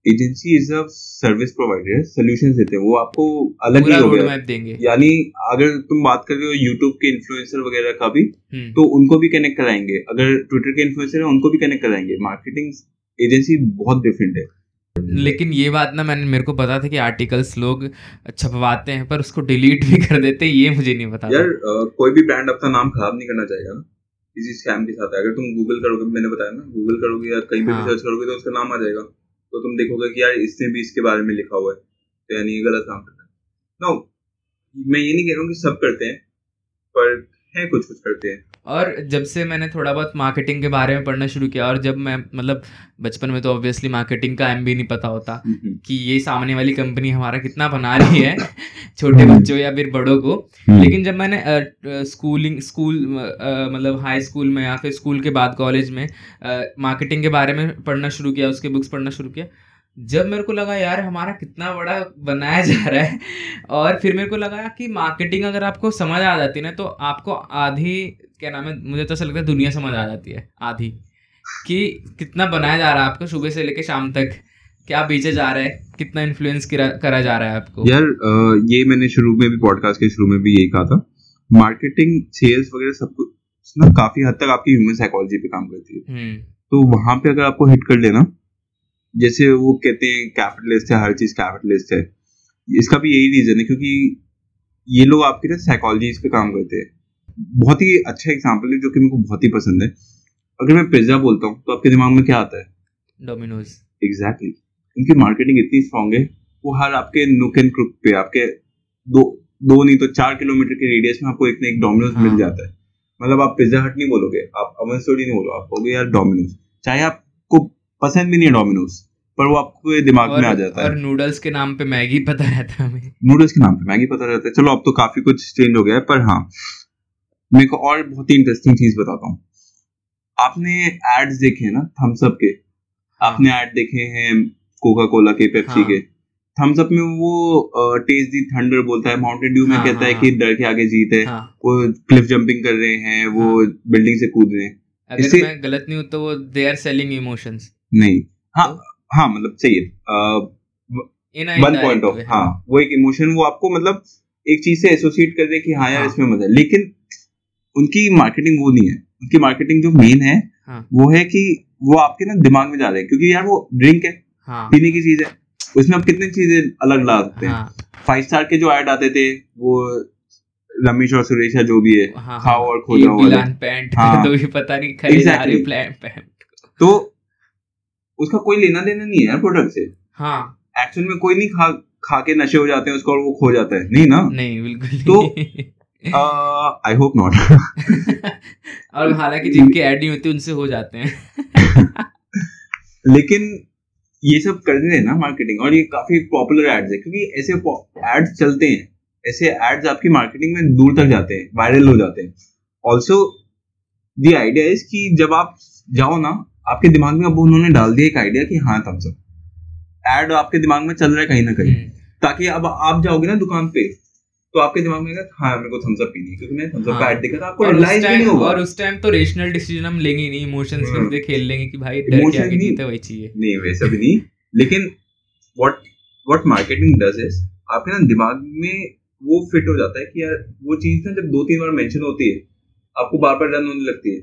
Agency is a service provider solution देते हैं। वो आपको अलग ही हो। गया देंगे। यानी अगर तुम बात कर रहे हो यूट्यूब के इन्फ्लुएंसर वगैरह का भी हम्म। तो उनको भी कनेक्ट कराएँगे। अगर ट्विटर के इन्फ्लुएंसर है उनको भी कनेक्ट कराएँगे। मार्केटिंग एजेंसी बहुत डिफरेंट है। लेकिन ये बात ना मैंने मेरे को पता था कि आर्टिकल्स लोग छपवाते हैं पर उसको डिलीट भी कर देते हैं ये मुझे नहीं पता यार आ, कोई भी ब्रांड अपना नाम खराब नहीं करना चाहेगा। ना किसी स्कैम के साथ है। अगर तुम गूगल करोगे मैंने बताया ना गूगल करोगे या कहीं पे भी सर्च हाँ। करोगे तो उसका नाम आ जाएगा। तो तुम देखोगे कि यार इसने भी इसके बारे में लिखा हुआ है। तो यानी ये गलत काम करता है। नो मैं ये नहीं कह रहा हूँ कि सब करते हैं पर हैं कुछ कुछ करते हैं। और जब से मैंने थोड़ा बहुत मार्केटिंग के बारे में पढ़ना शुरू किया और जब मैं मतलब बचपन में तो ऑब्वियसली मार्केटिंग का एम भी नहीं पता होता कि ये सामने वाली कंपनी हमारा कितना बना रही है छोटे। बच्चों या फिर बड़ों को हम्म। लेकिन जब मैंने स्कूलिंग स्कूल मतलब हाई स्कूल में या फिर स्कूल के बाद कॉलेज में मार्केटिंग के बारे में पढ़ना शुरू किया उसके बुक्स पढ़ना शुरू किया जब मेरे को लगा यार हमारा कितना बड़ा बनाया जा रहा है और फिर मेरे को लगा कि मार्केटिंग अगर आपको समझ आ जाती ना तो आपको आधी क्या नाम है? मुझे तो ऐसा लगता है दुनिया समझ आ जाती है आधी। कि कितना बनाया जा रहा है आपको सुबह से लेकर शाम तक? क्या बेचे जा रहा है? कितना इन्फ्लुएंस करा जा रहा है आपको? यार ये मैंने शुरू में भी पॉडकास्ट के शुरू में भी यही कहा था। मार्केटिंग सेल्स वगैरह सब कुछ ना काफ़ी हद तक आपकी ह्यूमन साइकोलॉजी पे काम करती है। हम्म। तो वहाँ पे अगर आपको हिट कर लेना जैसे वो कहते हैं कैपिटलिस्ट है हर चीज़ कैपिटलिस्ट है। इसका भी यही रीजन है क्योंकि ये लोग आपके ना साइकोलॉजी पे काम करते हैं। बहुत ही अच्छा एग्ज़ाम्पल है जो कि मेरे को बहुत ही पसंद है। अगर मैं पिज्जा बोलता हूँ तो आपके दिमाग में क्या आता है? Domino's exactly exactly. उनकी मार्केटिंग इतनी स्ट्रांग है वो हर आपके नुक एंड क्रुक पे आपके दो दो नहीं तो चार किलोमीटर के रेडियस में आपको एक ना एक डोमिनोज हाँ. मिल जाता है। मतलब आप पिज्जा हट नहीं बोलोगे आप अमन स्टोरी नहीं बोलो आप बोलोगे यार डोमिनोज चाहे आपको पसंद भी नहीं है डोमिनोज पर वो आपको दिमाग और, में आ जाता और है। और नूडल्स के नाम पे मैगी पता रहता है हमें। नूडल्स के नाम पे मैगी पता रहता है। चलो अब तो काफ़ी कुछ चेंज हो गया है पर हाँ। मेरे को और बहुत ही इंटरेस्टिंग चीज़ बताता हूँ। आपने एड्स देखे हैं ना थम्स अप के? हाँ। आपने एड देखे हैं कोका कोला के पेप्सी हाँ. के? थम्स अप में वो टेस्ट दी थंडर बोलता है माउंटेन ड्यू में हाँ, कहता हाँ, है कि डर के आगे जीत है। हाँ. वो क्लिफ जंपिंग कर रहे हैं वो बिल्डिंग से कूद रहे हैं। अगर मैं गलत नहीं हूँ तो वो दे आर सेलिंग इमोशंस नहीं। हाँ तो? हाँ मतलब चाहिए वन पॉइंट ऑफ़ हाँ। वो एक इमोशन वो आपको मतलब एक चीज़ से एसोसिएट कर दे कि हाँ यार हाँ. इसमें मज़ा है। लेकिन उनकी मार्केटिंग वो नहीं है। उनकी मार्केटिंग जो मेन है हाँ. वो है कि वो आपके ना दिमाग में जा रहे हैं। क्योंकि यार वो ड्रिंक है हाँ. पीने की चीज़ है। उसमें आप कितनी चीज़ें अलग ला सकते हैं। फाइव हाँ। स्टार के जो ऐड आते थे वो रमेश और सुरेश जो भी है हाँ, खाओ और खो जाओ पैंट हाँ, तो भी पता नहीं खरीदारी exactly. पैंट तो उसका कोई लेना देना नहीं है यार प्रोडक्ट से। हाँ। एक्चुअल में कोई नहीं खा खा के नशे हो जाते हैं उसको और वो खो जाता है। नहीं ना? नहीं बिल्कुल तो आई होप नॉट और हालाँकि जिनके ऐड नहीं होती उनसे हो जाते हैं। लेकिन ये सब कर रहे हैं ना मार्केटिंग और ये काफ़ी पॉपुलर एड्स है क्योंकि ऐसे एड्स चलते हैं। ऐसे एड्स आपकी मार्केटिंग में दूर तक जाते हैं वायरल हो जाते हैं। ऑल्सो द आइडिया इज़ कि जब आप जाओ ना आपके दिमाग में अब उन्होंने डाल दिया एक आइडिया कि हाँ थम्सअप एड आपके दिमाग में चल रहा है कहीं ना कहीं। हम्म। ताकि अब आप जाओगे ना दुकान पे तो आपके दिमाग में हाँ मेरे को थम्स अप पीनी क्योंकि मैं थम्स अप का ऐड देखा था। आपको रियलाइज़ नहीं होगा और उस टाइम तो रेशनल डिसीज़न हम लेंगे नहीं इमोशंस हाँ। पे खेल लेंगे कि भाई डर के आगे जीते वही चाहिए। नहीं वैसा भी नहीं। लेकिन what what marketing does is आपके ना दिमाग में वो फिट हो जाता है कि यार वो चीज़ ना जब दो तीन बार मेंशन होती है आपको बार बार रन होने लगती है।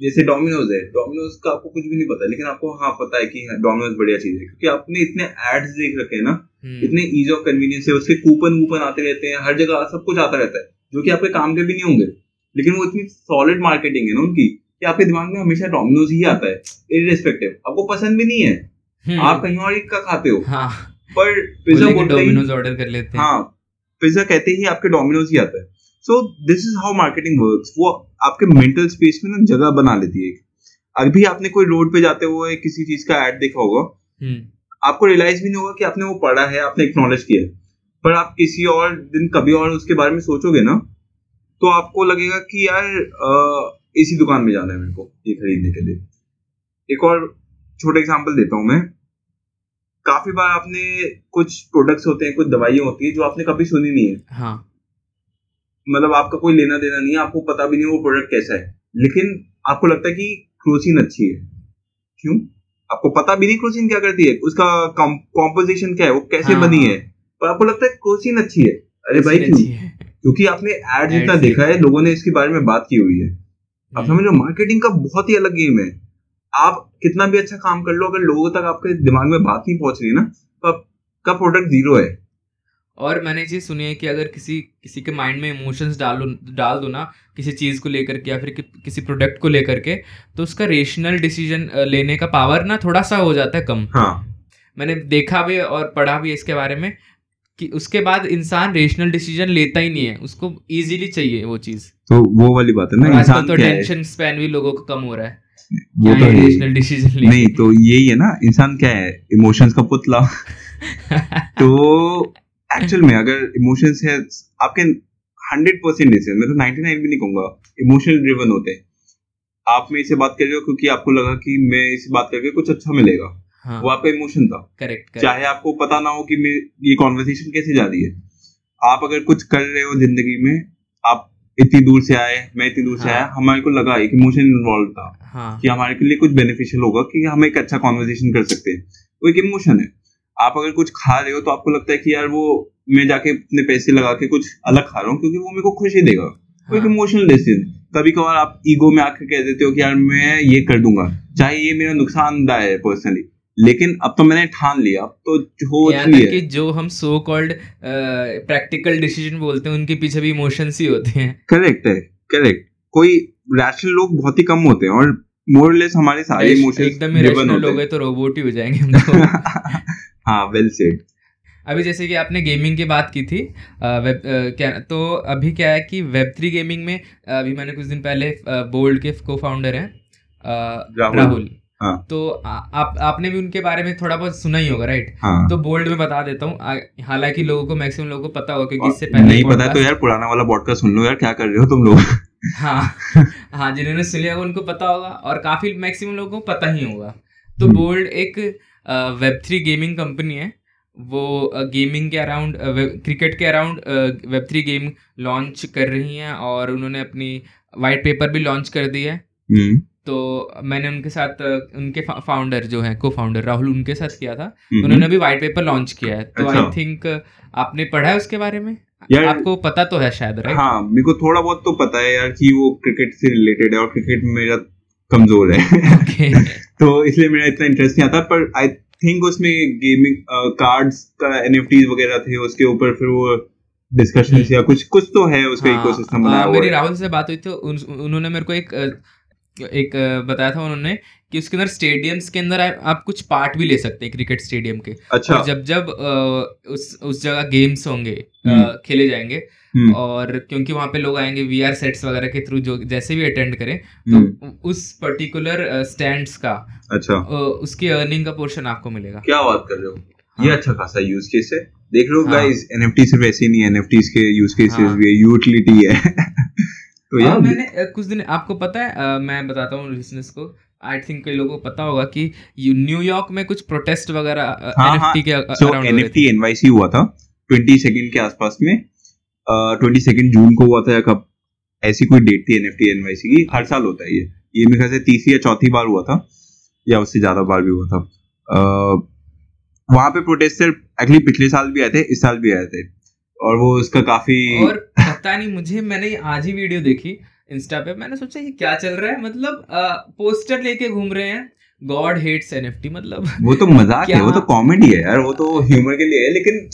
जैसे डोमिनोज है डोमिनोज का आपको कुछ भी नहीं पता लेकिन आपको हाँ पता है कि डोमिनोज हाँ, बढ़िया चीज़ है क्योंकि आपने इतने एड्स देख रखे हैं ना। इतने ईज ऑफ़ कन्वीनियंस है उसके कूपन वूपन आते रहते हैं हर जगह सब कुछ आता रहता है जो कि आपके काम के भी नहीं होंगे। लेकिन वो इतनी सॉलिड मार्केटिंग है ना उनकी कि आपके दिमाग में हमेशा डोमिनोज ही आता है इरिस्पेक्टिव आपको पसंद भी नहीं है हम्म। आप कहीं और का खाते हो। हाँ। पर पिज्जा डोमिनोज ऑर्डर कर लेते हैं। हाँ पिज्जा कहते ही आपके डोमिनोज ही आता है। So this is how marketing work वो आपके मेंटल स्पेस में ना जगह बना लेती है अभी आपने कोई रोड पे जाते हुए किसी चीज़ का एड देखा होगा? हम्म। आपको रियलाइज़ भी नहीं होगा कि आपने वो पढ़ा है आपने एक्नोलेज किया है। पर आप किसी और दिन कभी और उसके बारे में सोचोगे ना तो आपको लगेगा कि यार आ, इसी दुकान में जाना है मेरे को ये खरीदने के लिए। एक और छोटा एग्जांपल देता हूँ मैं। काफ़ी बार आपने कुछ प्रोडक्ट्स होते हैं कुछ दवाइयाँ होती है जो आपने कभी सुनी नहीं है। हाँ। मतलब आपका कोई लेना देना नहीं है आपको पता भी नहीं वो प्रोडक्ट कैसा है। लेकिन आपको लगता है कि क्रोसिन अच्छी है। क्यों? आपको पता भी नहीं क्रोसिन क्या करती है? उसका कॉम्पोजिशन क्या है? वो कैसे हाँ, बनी है? पर आपको लगता है क्रोसिन अच्छी है? अरे भाई क्यों? क्योंकि आपने एड जितना देखा है लोगों ने इसके बारे में बात की हुई है। आप। समझ लो मार्केटिंग का बहुत ही अलग गेम है। आप कितना भी अच्छा काम कर लो अगर लोगों तक आपके दिमाग में बात नहीं पहुँच रही है ना तो आपका प्रोडक्ट ज़ीरो है। और मैंने चीज़ सुनी है कि अगर किसी किसी के माइंड में इमोशंस डालो डाल दो ना किसी चीज़ को लेकर के या फिर कि, किसी प्रोडक्ट को लेकर के तो उसका रेशनल डिसीज़न लेने का पावर ना थोड़ा सा हो जाता है कम। हाँ। मैंने देखा भी और पढ़ा भी इसके बारे में कि उसके बाद इंसान रेशनल डिसीज़न लेता ही नहीं है उसको इजीली चाहिए वो चीज़। तो वो वाली बात है ना इंसान तो टेंशन स्पैन भी लोगों का कम हो रहा है। वो तो रेशनल डिसीज़न नहीं तो यही है ना इंसान क्या है इमोशंस का पुतला। तो एक्चुअल में अगर इमोशंस है आपके हंड्रेड परसेंट डिसीज़न मैं तो नाइनटी नाइन भी नहीं कहूँगा। इमोशनल ड्रिवन होते हैं। आप में इसे बात कर रहे हो क्योंकि आपको लगा कि मैं इसे बात करके कुछ अच्छा मिलेगा। हाँ। वो आपका इमोशन था। करेक्ट चाहे आपको पता ना हो कि मे- ये कॉन्वर्सेशन कैसे जा रही है। आप अगर कुछ कर रहे हो ज़िंदगी में आप इतनी दूर से आए मैं इतनी दूर हाँ, से। आया हमारे को लगा एक इमोशन इन्वॉल्व था हाँ। कि हमारे के लिए कुछ बेनिफिशियल होगा कि हम एक अच्छा कॉन्वर्सेशन कर सकते हैं। वो एक इमोशन है। आप अगर कुछ खा रहे हो तो आपको लगता है कि यार वो मैं जाके अपने पैसे लगा के कुछ अलग खा रहा हूँ क्योंकि वो मेरे को खुशी देगा। वो एक हाँ। इमोशनल डिसीज़न कभी कभार आप ईगो में आके कह देते हो कि यार मैं ये कर दूँगा चाहे ये मेरा नुकसानदाय है पर्सनली लेकिन अब तो मैंने ठान लिया अब तो हो यहाँ ही कि जो हम सो कॉल्ड प्रैक्टिकल डिसीज़न बोलते हैं उनके पीछे भी इमोशंस ही होते हैं। करेक्ट है करेक्ट कोई रैशनल लोग बहुत ही कम होते हैं और मोरलेस हमारे सारे इमोशंस एकदम इरेशनल हो। गए तो रोबोट ही हो जाएँगे हम हाँ वेल सेड अभी जैसे कि आपने गेमिंग की बात की थी अ, वेब अ, क्या तो अभी क्या है कि वेब थ्री गेमिंग में अभी मैंने कुछ दिन पहले बोल्ड के को फाउंडर हैं राहुल। राहुल। हाँ। तो आ, आप आपने भी उनके बारे में थोड़ा बहुत सुना ही होगा राइट हाँ। तो बोल्ड में बता देता हूँ हालाँकि लोगों को मैक्सिमम लोगों को पता होगा क्योंकि इससे पहले नहीं पता तो यार पुराना वाला पॉडकास्ट सुन लो यार क्या कर रहे हो तुम लोग? हाँ। हाँ जिन्होंने सुन लिया उनको पता होगा और काफ़ी मैक्सिमम लोगों को पता ही होगा। तो हम्म। बोल्ड एक वेब थ्री गेमिंग कंपनी है। वो गेमिंग के अराउंड क्रिकेट के around web three game launch कर रही हैं और उन्होंने अपनी वाइट पेपर भी लॉन्च कर दी है। हम्म, तो मैंने उनके साथ उनके फाउंडर जो है को फाउंडर राहुल उनके साथ किया था। हम्म। उन्होंने भी वाइट पेपर लॉन्च किया है। तो आई अच्छा। थिंक आपने पढ़ा है उसके बारे में? यार- आपको पता तो है शायद राइट हाँ मेरे को थोड़ा बहुत तो पता है यार कि वो क्रिकेट से रिलेटेड है और क्रिकेट मेरा कमज़ोर है। तो इसलिए मेरा इतना इंटरेस्ट नहीं आता पर आई थिंक उसमें गेमिंग कार्ड्स का एनएफटीज वगैरह थे उसके ऊपर फिर वो डिस्कशन। या कुछ कुछ तो है उसका हाँ, इकोसिस्टम बनाया हुआ मेरी राहुल से बात हुई थी उन, उन्होंने मेरे को एक एक बताया था उन्होंने कि उसके अंदर स्टेडियम्स के अंदर आप, कुछ पार्ट भी ले सकते हैं क्रिकेट स्टेडियम के अच्छा और जब जब उस उस जगह गेम्स होंगे हम्म। खेले जाएँगे और क्योंकि वहाँ पे लोग आएँगे वीआर सेट्स वगैरह के थ्रू जो जैसे भी अटेंड करें हम्म, तो उस पर्टिकुलर स्टैंड्स का अच्छा। अ, उसकी अर्निंग का पोर्शन आपको मिलेगा। क्या बात कर रहे हो? हाँ। ये अच्छा खासा यूज़ केस है। देख हो हाँ। गाइस एनएफटी सिर्फ़ ऐसे नहीं है एनएफटीज के यूज़ केसेस हाँ। भी है यूटिलिटी है। तो हाँ, यार मैंने कुछ दिन आपको पता है मैं बताता हूँ लिसनर्स को आई थिंक कई लोगों को पता होगा कि न्यूयॉर्क में कुछ प्रोटेस्ट वगैरह हाँ, एनएफटी के अराउंड एनएफटी एनवाईसी हुआ था ट्वेंटी सेकेंड के आसपास में। ट्वेंटी सेकेंड जून को हुआ था या कब ऐसी कोई डेट थी एनएफटी एनवाईसी की? हर साल होता है ये। ये मेरे ख्याल से तीसरी या चौथी बार हुआ था या उससे ज़्यादा बार भी हुआ था। वहाँ पे प्रोटेस्टर एक्चुअली पिछले साल भी आए थे इस साल भी आए थे। और वो उसका काफ़ी और पता नहीं मुझे मैंने आज ही वीडियो देखी इंस्टा पे। मैंने सोचा ये क्या चल रहा है? मतलब आ, पोस्टर लेके घूम रहे हैं। गॉड हेट्स एनएफटी मतलब वो तो मज़ाक है वो तो कॉमेडी है यार वो तो ह्यूमर के लिए है लेकिन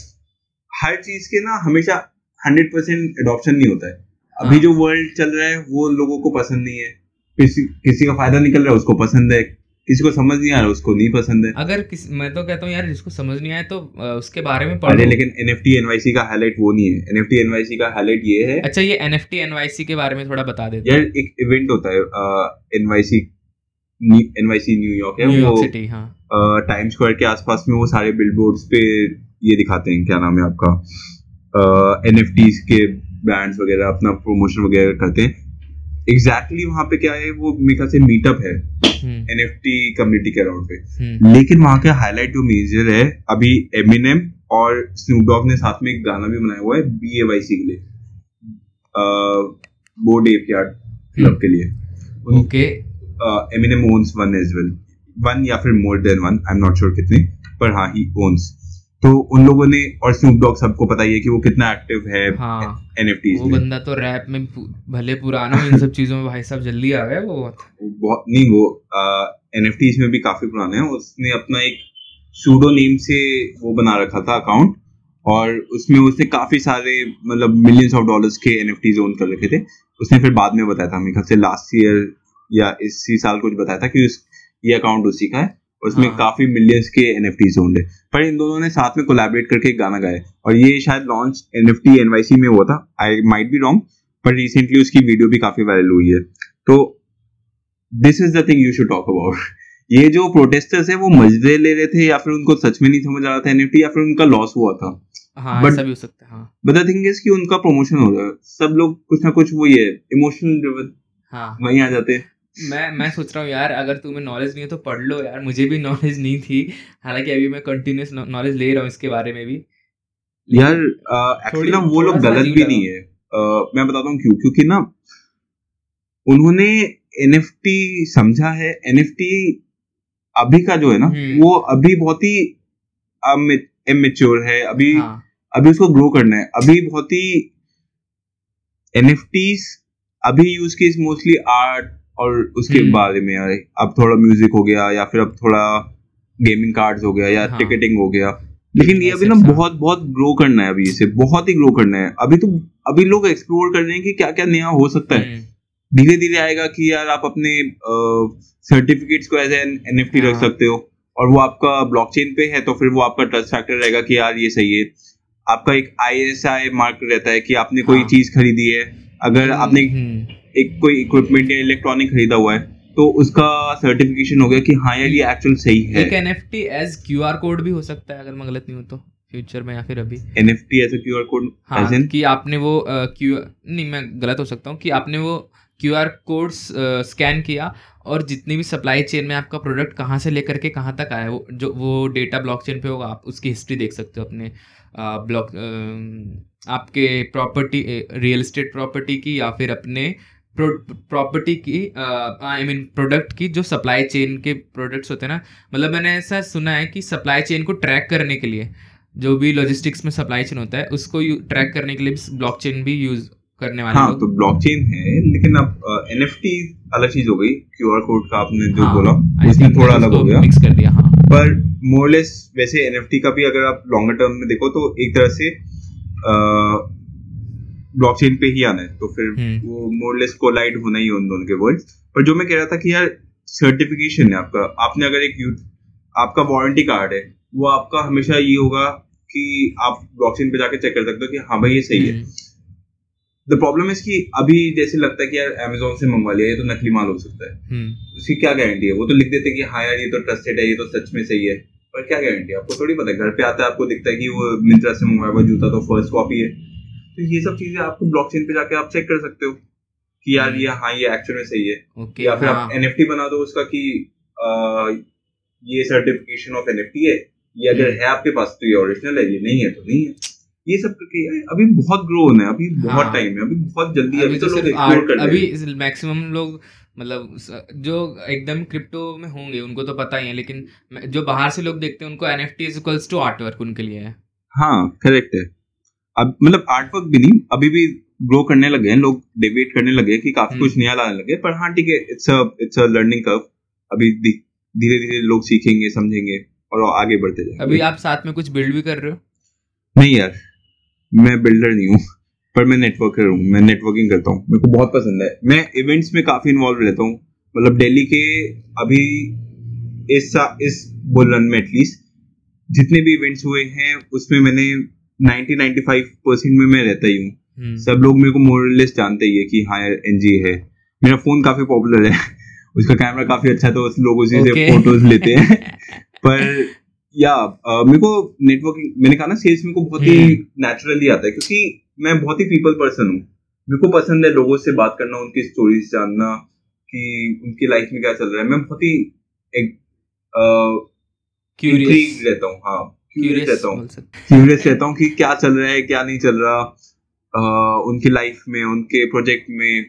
हर चीज़ के ना हमेशा हंड्रेड परसेंट एडॉप्शन नहीं होता है। अभी हाँ। जो वर्ल्ड चल रहा है वो लोगों को पसंद नहीं है। किसी किसी का फ़ायदा निकल रहा है उसको पसंद है। किसी को समझ नहीं आ रहा उसको नहीं पसंद है। अगर किस मैं तो कहता हूँ यार जिसको समझ नहीं आए तो उसके बारे में पढ़ अरे लो। लेकिन एनएफटी एनवाईसी का हाईलाइट वो नहीं है। एनएफटी एनवाईसी का हाईलाइट ये है। अच्छा ये एनएफटी एनवाईसी के बारे में थोड़ा बता देते यार एक इवेंट होता है एनवाईसी एनवाईसी न्यूयॉर्क है। वो सिटी हाँ। टाइम स्क्वायर के आसपास में वो सारे बिलबोर्ड्स पे ये दिखाते हैं। क्या नाम है आपका? एन एफ़ के ब्रांड्स वगैरह अपना प्रमोशन वगैरह करते हैं। एग्जैक्टली exactly वहाँ पे क्या है वो मेरे ख्याल से मीटअप है। एन एफ़ टी कम्युनिटी के अराउंड पे। हम्म, लेकिन वहाँ का हाईलाइट जो मेजर है अभी एम एन एम और स्नूप डॉग ने साथ में एक गाना भी बनाया हुआ है बी ए वाई सी के लिए। बोर्ड एप यार्ड क्लब के लिए। Okay. M owns one as well one या फिर more than one I am not sure कितने पर हाँ ही ओन्स तो उन लोगों ने और स्नूप डॉग सबको पता ही है कि वो कितना एक्टिव है हाँ। एनएफटीज वो में। बंदा तो रैप में भले पुराना हो इन सब चीज़ों में भाई साहब जल्दी आ गए वो बहुत। नहीं वो एनएफटीज में भी काफ़ी पुराने हैं। उसने अपना एक सूडो नेम से वो बना रखा था अकाउंट और उसमें उसने काफ़ी सारे मतलब मिलियंस ऑफ़ डॉलर्स के एनएफटीज ओन कर रखे थे। उसने फिर बाद में बताया था मेरे ख्याल से लास्ट ईयर या इसी साल कुछ बताया था कि उस ये अकाउंट उसी का है। उसमें हाँ। काफ़ी मिलियंस के एन एफ़ ओन है पर इन दोनों ने साथ में कोलैबोरेट करके एक गाना गाया और ये शायद लॉन्च एनएफटी एनवाईसी में हुआ था। आई माइट बी रॉन्ग पर रिसेंटली उसकी वीडियो भी काफ़ी वायरल हुई है। तो this is the thing you should talk about ये जो प्रोटेस्टर्स है वो मज़े ले रहे थे या फिर उनको सच में नहीं समझ आ रहा था एनएफटी या फिर उनका लॉस हुआ था? हाँ भी हो सकता है हाँ। बट द थिंग इज़ कि उनका प्रमोशन हो रहा है। सब लोग कुछ ना कुछ वो ये इमोशनल हाँ। वहीं आ जाते हैं। मैं मैं सोच रहा हूँ यार अगर तुम्हें नॉलेज नहीं है तो पढ़ लो यार मुझे भी नॉलेज नहीं थी। हालाँकि अभी मैं कंटिन्यूस नॉलेज ले रहा हूँ इसके बारे में भी। यार एक्चुअली ना वो लोग गलत भी नहीं है। uh, मैं बताता हूँ क्यों क्योंकि ना उन्होंने एनएफटी समझा है। एनएफटी अभी का जो है ना हम्म। वो अभी बहुत ही इमेच्योर है। अभी हाँ. अभी उसको ग्रो करना है। अभी बहुत ही एन अभी यूज़ केस मोस्टली आर्ट और उसके हम्म। बारे में यार अब थोड़ा म्यूज़िक हो गया या फिर अब थोड़ा गेमिंग कार्ड्स हो गया या हाँ. टिकटिंग हो गया लेकिन ये अभी ना बहुत बहुत ग्रो करना है अभी इसे बहुत ही ग्रो करना है अभी तो अभी लोग एक्सप्लोर कर रहे हैं कि क्या क्या नया हो सकता है हम्म। धीरे धीरे आएगा कि यार आप अपने सर्टिफिकेट्स को एज एन एन एफ़ रख सकते हो और वो आपका ब्लॉकचेन पे है तो फिर वो आपका ट्रस्ट फैक्टर रहेगा कि यार ये सही है आपका एक आई एस आई मार्क रहता है कि आपने कोई हाँ. चीज़ खरीदी है अगर हम्म, आपने। एक कोई इक्विपमेंट या इलेक्ट्रॉनिक खरीदा हुआ है तो उसका सर्टिफिकेशन हो गया कि हाँ यार ये एक्चुअल सही है। एक एनएफटी एज क्यूआर कोड भी हो सकता है अगर मैं गलत नहीं हूँ तो फ्यूचर में या फिर अभी। NFT as a QR code हाँ कि आपने वो क्यू नहीं मैं गलत हो सकता हूँ कि आपने वो क्यू आर कोड स्कैन किया और जितनी भी सप्लाई चेन में आपका प्रोडक्ट कहाँ से लेकर के कहाँ तक आया वो जो वो डेटा ब्लॉकचेन पे होगा आप उसकी हिस्ट्री देख सकते हो अपने ब्लॉक आपके प्रॉपर्टी रियल एस्टेट प्रॉपर्टी की या फिर अपने प्रॉपर्टी की आई मीन प्रोडक्ट की जो सप्लाई चेन के प्रोडक्ट्स होते हैं ना मतलब मैंने ऐसा सुना है कि सप्लाई चेन को ट्रैक करने के लिए जो भी लॉजिस्टिक्स में सप्लाई चेन होता है उसको ट्रैक करने के लिए ब्लॉकचेन भी यूज़ करने वाले हाँ तो ब्लॉकचेन है लेकिन अब एनएफटी अलग चीज़ हो गई क्यूआर कोड का आपने जो हाँ, बोला उसमें थोड़ा अलग हो गया। मिक्स कर दिया हाँ। पर मोरलेस वैसे एनएफटी का भी अगर आप लॉन्गर टर्म में देखो तो एक तरह से ब्लॉकचेन पे ही आना है। तो फिर हम्म। वो मोरलेस कोलाइड होना ही उन दोनों के वर्ड पर जो मैं कह रहा था कि यार सर्टिफिकेशन है आपका। आपने अगर एक आपका वारंटी कार्ड है वो आपका हमेशा ये होगा कि आप ब्लॉकचेन पे जाके चेक कर सकते हो कि हाँ भाई ये सही है। द प्रॉब्लम इज़ कि अभी जैसे लगता है कि यार अमेजोन से मंगवा लिया ये तो नकली माल हो सकता है। हम्म। उसकी क्या गारंटी है? वो तो लिख देते कि हाँ यार ये तो ट्रस्टेड है ये तो सच में सही है। पर क्या गारंटी है? आपको थोड़ी पता है घर पे आता है आपको दिखता है कि वो मिंत्रा से मंगवाया हुआ जूता तो फ़र्स्ट कॉपी है। तो ये सब चीज़ें आपको ब्लॉकचेन पे जाके आप चेक कर सकते हो कि यार ये हाँ ये एक्चुअल में सही है। Okay, या फिर हाँ. आप एनएफटी बना दो उसका कि आ, ये सर्टिफिकेशन ऑफ़ एनएफटी है ये अगर हम्म। है आपके पास तो ये ओरिजिनल है ये नहीं है तो नहीं है। ये सब करके अभी बहुत ग्रो होना है अभी बहुत हाँ, टाइम है अभी बहुत जल्दी अभी, तो, तो लोग एक्सप्लोर कर अभी मैक्सिमम लोग मतलब जो एकदम क्रिप्टो में होंगे उनको तो पता ही है लेकिन जो बाहर से लोग देखते हैं उनको N F T is equals to art work उनके लिए है। हाँ करेक्ट है। अब मतलब आर्ट वर्क भी नहीं अभी भी ग्रो करने लगे हैं लोग डिबेट करने लगे कि काफ़ी कुछ हम्म। नया लाने लगे पर हाँ ठीक है it's a it's a learning curve अभी धीरे धीरे लोग सीखेंगे समझेंगे और आगे बढ़ते जाएँगे। अभी आप साथ में कुछ बिल्ड भी कर रहे हो? नहीं यार मैं बिल्डर नहीं हूँ पर मैं नेटवर्कर हूँ मैं नेटवर्किंग करता हूँ मेरे को बहुत पसंद है। मैं इवेंट्स में काफ़ी इन्वॉल्व रहता हूँ मतलब दिल्ली के अभी इस इस बुलन में एटलीस्ट जितने भी इवेंट्स हुए हैं उसमें मैंने 90 95 परसेंट में मैं रहता ही हूँ। हम्म। सब लोग मेरे को मोरलेस जानते ही है कि हाँ यार एनजी है। मेरा फ़ोन काफ़ी पॉपुलर है। उसका कैमरा काफ़ी अच्छा तो लोग उसी से फ़ोटोज़ लेते हैं। पर या मेरे को नेटवर्किंग मैंने कहा ना सेल्स मेरे को बहुत ही नेचुरली हम्म। आता है क्योंकि मैं बहुत ही पीपल पर्सन हूँ। मेरे को पसंद है लोगों से बात करना उनकी स्टोरीज जानना कि उनकी लाइफ में क्या चल रहा है। मैं बहुत ही एक रहता हूँ हाँ। क्यूरियस रहता हूँ। क्यूरियस रहता हूँ कि क्या चल रहा है क्या नहीं चल रहा। आ, उनकी लाइफ में उनके प्रोजेक्ट में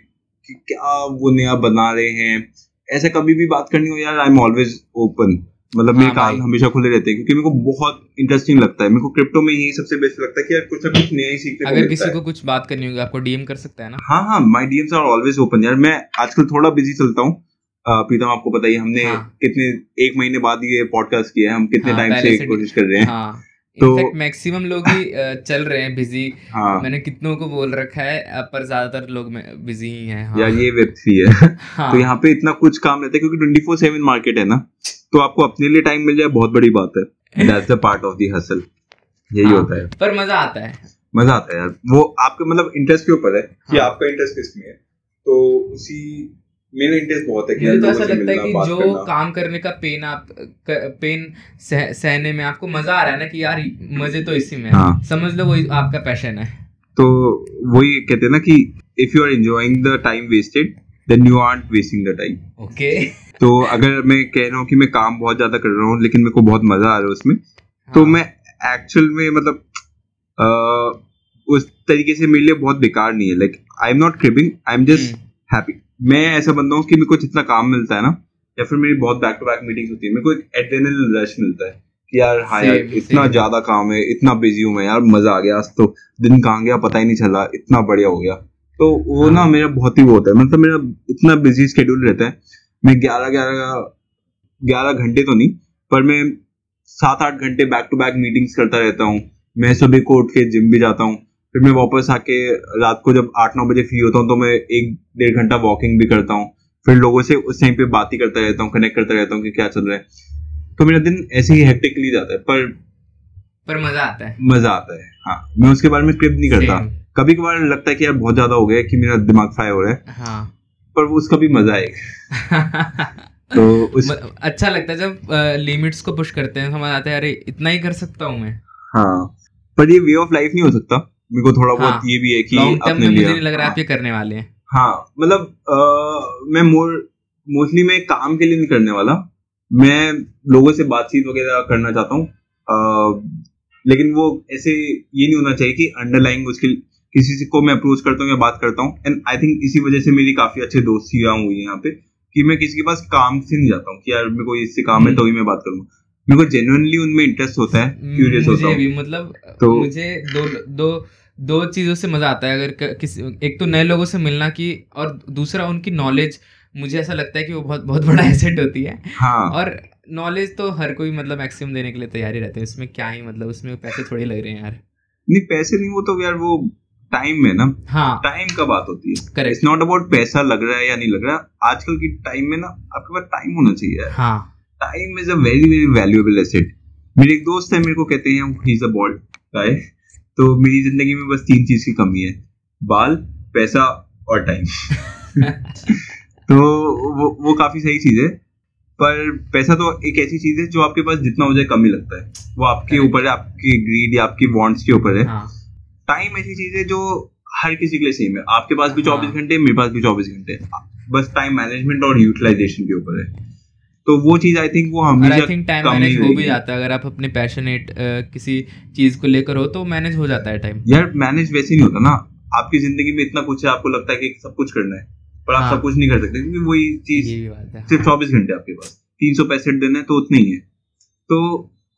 कि क्या वो नया बना रहे हैं। ऐसे कभी भी बात करनी हो यार आई एम ऑलवेज ओपन मतलब मेरे हाँ कान हमेशा खुले रहते हैं क्योंकि मेरे को बहुत इंटरेस्टिंग लगता है। मेरे को क्रिप्टो में यही सबसे बेस्ट लगता है कि यार कुछ ना कुछ नया ही सीखने अगर किसी को कुछ बात करनी होगी आपको डीएम कर सकता है ना? हाँ हाँ my DMs are always open यार मैं आजकल थोड़ा बिज़ी चलता हूँ प्रीतम आपको पता ही हमने हाँ. कितने एक महीने बाद ये पॉडकास्ट किया है हम कितने टाइम हाँ, से कोशिश कर रहे हैं। हाँ. तो मैक्सिमम लोग ही चल रहे हैं बिज़ी हाँ, मैंने कितनों को बोल रखा है पर ज़्यादातर लोग बिज़ी ही हैं हाँ, यार ये वेब है। हाँ, तो यहाँ पे इतना कुछ काम रहता है क्योंकि ट्वेंटी फोर सेवन मार्केट है ना तो आपको अपने लिए टाइम मिल जाए बहुत बड़ी बात है। That's the part of the hustle यही हाँ, होता है। पर मज़ा आता है। मज़ा आता है यार। वो आपके मतलब इंटरेस्ट के ऊपर है कि हाँ, आपका इंटरेस्ट किसमें है। तो उसी मेरा इंटरेस्ट बहुत है कि मुझे तो ऐसा लगता है कि जो करना। काम करने का पेन आप पेन सह, सहने में आपको मज़ा आ रहा है ना कि यार मज़े तो इसी में हाँ. समझ लो वही आपका पैशन है तो वही कहते हैं ना कि if you are enjoying the time wasted then you aren't wasting the time okay तो अगर मैं कह रहा हूँ कि मैं काम बहुत ज़्यादा कर रहा हूँ लेकिन मेरे को बहुत मज़ा आ रहा है उसमें हाँ। तो हाँ। मैं एक्चुअल में मतलब अ, उस तरीके से मेरे लिए बहुत बेकार नहीं है like I am not creeping I am just. Happy मैं ऐसा बंदा हूँ कि मेरे को जितना काम मिलता है ना या फिर मेरी बहुत बैक टू बैक मीटिंग्स होती है मेरे को एक एड्रेनल रश मिलता है कि यार हाँ यार इतना ज़्यादा काम है इतना बिज़ी हूँ मैं यार मज़ा आ गया आज तो दिन कहाँ गया पता ही नहीं चला इतना बढ़िया हो गया तो वो ना हाँ। मेरा बहुत ही वो होता है मतलब मेरा इतना बिज़ी स्केड्यूल रहता है मैं ग्यारह ग्यारह ग्यारह घंटे तो नहीं पर मैं सात आठ घंटे बैक टू बैक मीटिंग्स करता रहता हूँ मैं सुबह को उठ के जिम भी जाता हूँ फिर मैं वापस आके रात को जब आठ नौ बजे फ्री होता हूँ तो मैं एक डेढ़ घंटा वॉकिंग भी करता हूँ। फिर लोगों से उस टाइम पे बात ही करता रहता हूँ कनेक्ट करता रहता हूँ कि क्या चल रहा है। तो मेरा दिन ऐसे ही हेक्टिकली जाता है पर पर मज़ा आता है। मज़ा आता है हाँ। मैं उसके बारे में क्रिप नहीं करता। कभी कभार लगता है कि यार बहुत ज़्यादा हो गया कि मेरा दिमाग फ्राई हो रहा है हाँ। पर वो उसका भी मज़ा है। तो उस अच्छा लगता है जब लिमिट्स को पुश करते हैं समझ आता है अरे इतना ही कर सकता हूँ मैं। हाँ। पर ये वे ऑफ़ लाइफ नहीं हो सकता। मेरे को थोड़ा हाँ, बहुत ये भी है कि अपने में मुझे नहीं लग रहा हाँ, आप ये करने वाले हैं। हाँ मतलब मैं मोर मोस्टली मैं काम के लिए नहीं करने वाला। मैं लोगों से बातचीत वगैरह करना चाहता हूँ। लेकिन वो ऐसे ये नहीं होना चाहिए कि अंडरलाइंग उसके किसी से को मैं अप्रोच करता हूँ या बात करता हूँ। एंड आई थिंक इसी वजह से मेरी काफ़ी अच्छे दोस्तियाँ हुई हैं यहाँ पे कि मैं किसी के पास काम से नहीं जाता हूँ कि यार मेरे को इससे काम है हम्म। तो ही मैं बात करूँगा। मेरे को जेन्युइनली उनमें इंटरेस्ट होता है क्यूरियस होता मुझे हूँ। मतलब तो- मुझे दो दो दो चीज़ों से मज़ा आता है अगर किसी एक तो नए लोगों से मिलना की और दूसरा उनकी नॉलेज मुझे ऐसा लगता है कि वो बहुत बहुत बड़ा एसेट होती है। हाँ। और नॉलेज तो हर कोई मतलब मैक्सिमम देने के लिए तैयार ही रहते हैं इसमें क्या ही मतलब उसमें पैसे थोड़े लग रहे हैं यार। नहीं पैसे नहीं वो तो यार वो टाइम है ना। हाँ। टाइम का बात होती है। करेक्ट इट्स नॉट अबाउट पैसा लग रहा है या नहीं लग रहा आजकल की टाइम में ना आपके पास टाइम होना चाहिए हाँ। Time is a very very valuable asset मेरे एक दोस्त है मेरे को कहते हैं ही इज़ अ बॉल्ड गाय तो मेरी ज़िंदगी में बस तीन चीज़ की कमी है बाल पैसा और टाइम तो वो वो काफ़ी सही चीज़ है पर पैसा तो एक ऐसी चीज़ है जो आपके पास जितना हो जाए कम ही लगता है। वो आपके ऊपर है आपकी ग्रीड या आपकी वांट्स के ऊपर है। हाँ। टाइम ऐसी चीज़ है जो हर किसी के लिए सेम है। आपके पास भी हाँ। चौबीस घंटे मेरे पास भी चौबीस घंटे। बस टाइम मैनेजमेंट और यूटिलाइजेशन के ऊपर है। तो वो चीज़ आई थिंक वो हमेशा आई थिंक टाइम मैनेज हो भी जाता है। अगर आप अपने पैशनेट किसी चीज़ को लेकर हो तो मैनेज हो जाता है टाइम यार मैनेज वैसे नहीं होता ना। आपकी ज़िंदगी में इतना कुछ है आपको लगता है कि सब कुछ करना है पर आप हाँ। सब कुछ नहीं कर सकते क्योंकि वही चीज़ है। सिर्फ़ चौबीस घंटे आपके पास। तीन सौ पैंसठ दिन है तो उतने ही है। तो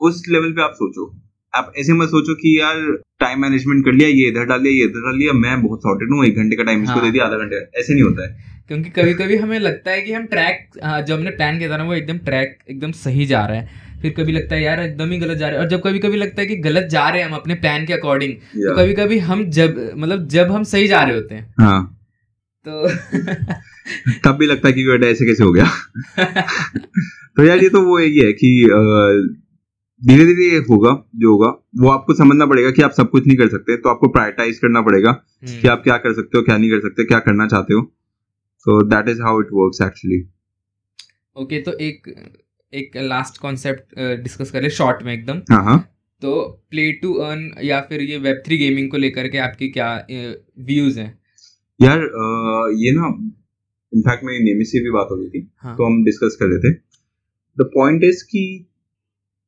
उस लेवल पे आप सोचो। आप ऐसे मत सोचो कि यार टाइम मैनेजमेंट कर लिया ये इधर डाल लिया ये इधर डाल लिया मैं बहुत सॉर्टेड हूँ एक घंटे का टाइम इसको हाँ। दे दिया आधा घंटे। ऐसे नहीं होता है। क्योंकि कभी कभी हमें लगता है कि हम ट्रैक जो हमने प्लान किया था ना वो एकदम ट्रैक एकदम सही जा रहा है। फिर कभी लगता है यार एकदम ही गलत जा रहा है। और जब कभी कभी लगता है कि गलत जा रहे हैं हम अपने प्लान के अकॉर्डिंग तो कभी कभी हम जब मतलब जब हम सही जा रहे होते हैं। हाँ। तो तब भी लगता है कि बेटा ऐसे कैसे हो गया? तो यार ये तो वो यही है कि धीरे धीरे ये होगा जो होगा वो आपको समझना पड़ेगा कि आप सब कुछ नहीं कर सकते तो आपको प्रायोरिटाइज करना पड़ेगा कि आप क्या कर सकते हो क्या नहीं कर सकते क्या करना चाहते हो। So that is how it works actually okay तो एक एक लास्ट कॉन्सेप्ट डिस्कस करें शॉर्ट में एकदम। हाँ तो प्ले टू अर्न या फिर ये वेब थ्री गेमिंग को लेकर के आपकी क्या व्यूज़ हैं? यार अ, ये ना इनफैक्ट मेरी नेमी से भी बात हो रही थी हाँ। तो हम डिस्कस कर रहे थे द पॉइंट इज़ कि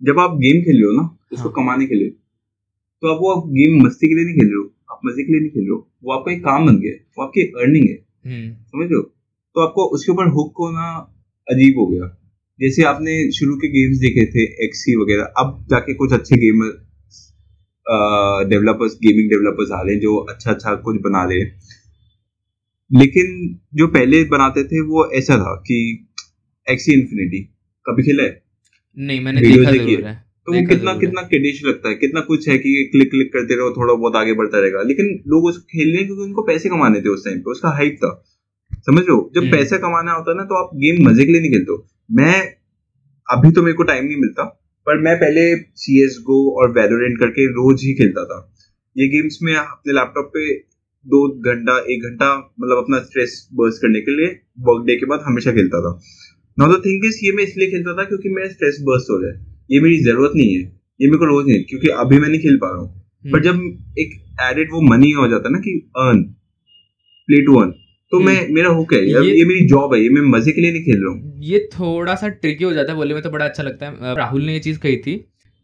जब आप गेम खेल रहे हो ना उसको हाँ। कमाने के लिए तो आप वो गेम मस्ती के लिए नहीं खेल रहे हो आप मज़े के लिए नहीं खेल रहे हो वो आपका एक काम बन गया है वो आपकी अर्निंग है। समझ रहे हो? तो आपको उसके ऊपर हुक होना अजीब हो गया। जैसे आपने शुरू के गेम्स देखे थे एक्सी वगैरह अब जाके कुछ अच्छे गेमर डेवलपर्स गेमिंग डेवलपर्स आ रहे हैं जो अच्छा अच्छा कुछ बना रहे हैं। लेकिन जो पहले बनाते थे वो ऐसा था कि एक्सी इन्फिनिटी कभी खेला है? नहीं मैंने देखा ज़रूर है। तो वो कितना कितना किडिश लगता है कितना कुछ है कि क्लिक क्लिक करते रहो थोड़ा बहुत आगे बढ़ता रहेगा। लेकिन लोग उसको खेल रहे हैं क्योंकि उनको पैसे कमाने थे उस टाइम पे उसका हाइप था। समझ लो जब हम्म। पैसा कमाना होता है ना तो आप गेम मज़े के लिए नहीं खेलते हो। मैं अभी तो मेरे को टाइम नहीं मिलता पर मैं पहले सी एस गो और वेलोरेंट करके रोज ही खेलता था। ये गेम्स में अपने लैपटॉप पे दो घंटा एक घंटा मतलब अपना स्ट्रेस बर्स्ट करने के लिए वर्क डे के बाद हमेशा खेलता था। नाउ द थिंग इज़ ये मैं इसलिए खेलता था क्योंकि मेरा स्ट्रेस बर्स्ट हो जाए। ये मेरी ज़रूरत नहीं है ये मेरे को रोज नहीं क्योंकि अभी मैं नहीं खेल पा रहा हूँ। हम्म, पर जब एक एडेड वो मनी हो जाता है ना कि अर्न प्ले टू अर्न तो मैं मेरा हुक है ये, ये मेरी जॉब है ये मैं मज़े के लिए नहीं खेल रहा हूँ। ये थोड़ा सा ट्रिकी हो जाता है बोलने में तो बड़ा अच्छा लगता है। राहुल ने ये चीज़ कही थी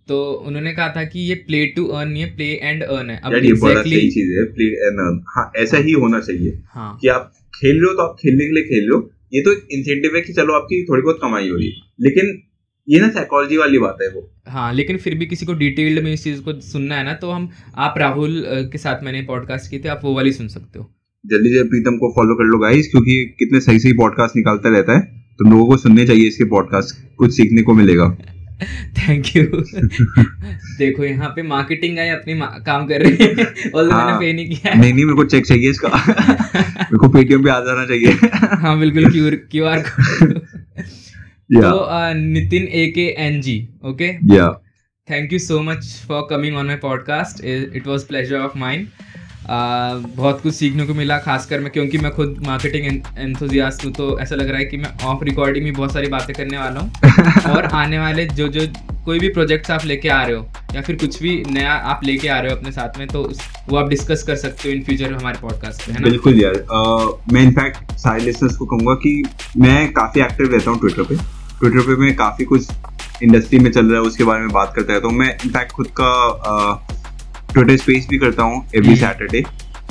तो उन्होंने कहा था कि ये प्ले टू अर्न ये प्ले एंड अर्न है। अब ये बड़ा सही चीज़ है प्ले एंड अर्न हाँ ऐसा ही होना चाहिए हाँ। कि आप खेल रहे हो तो आप खेलने के लिए खेल रहे हो। ये तो इंसेंटिव है कि चलो आपकी थोड़ी बहुत कमाई हो रही है। लेकिन ये ना साइकोलॉजी वाली बात है वो। हाँ लेकिन फिर भी किसी को डिटेल्ड में इस चीज़ को सुनना है ना तो हम आप राहुल के साथ मैंने पॉडकास्ट किए थे आप वो वाली सुन सकते हो। जल्दी जल्दी प्रीतम को फॉलो कर लो गाइस क्योंकि कितने सही सही पॉडकास्ट निकालता रहता है तो लोगों को सुनने चाहिए इसके पॉडकास्ट कुछ सीखने को मिलेगा। थैंक यू देखो यहाँ पे मार्केटिंग आई अपनी काम कर रही है और हाँ, मैंने पे नहीं किया नहीं नहीं मेरे को चेक चाहिए इसका। मेरे को पेटीएम पे आ जाना चाहिए। हाँ बिल्कुल क्यू क्यू आर कोड तो Nitin A K N G okay या thank you so much for coming on my podcast it was pleasure of mind बहुत कुछ सीखने को मिला खासकर मैं क्योंकि मैं खुद मार्केटिंग एंथुजियास्ट हूँ तो ऐसा लग रहा है कि मैं ऑफ़ रिकॉर्डिंग में बहुत सारी बातें करने वाला हूँ। और आने वाले जो जो कोई भी प्रोजेक्ट्स आप लेके आ रहे हो या फिर कुछ भी नया आप लेके आ रहे हो अपने साथ में तो वो आप डिस्कस कर सकते हो इन फ्यूचर हमारे पॉडकास्ट में है ना? बिल्कुल यार। Uh, मैं इनफैक्ट सारे लिसनर्स को कहूँगा कि मैं काफ़ी एक्टिव रहता हूँ ट्विटर पे। ट्विटर पे मैं काफ़ी कुछ इंडस्ट्री में चल रहा है उसके बारे में बात करता रहता हूँ। मैं इनफैक्ट खुद का ट्विटर स्पेस भी करता हूँ एवरी सैटरडे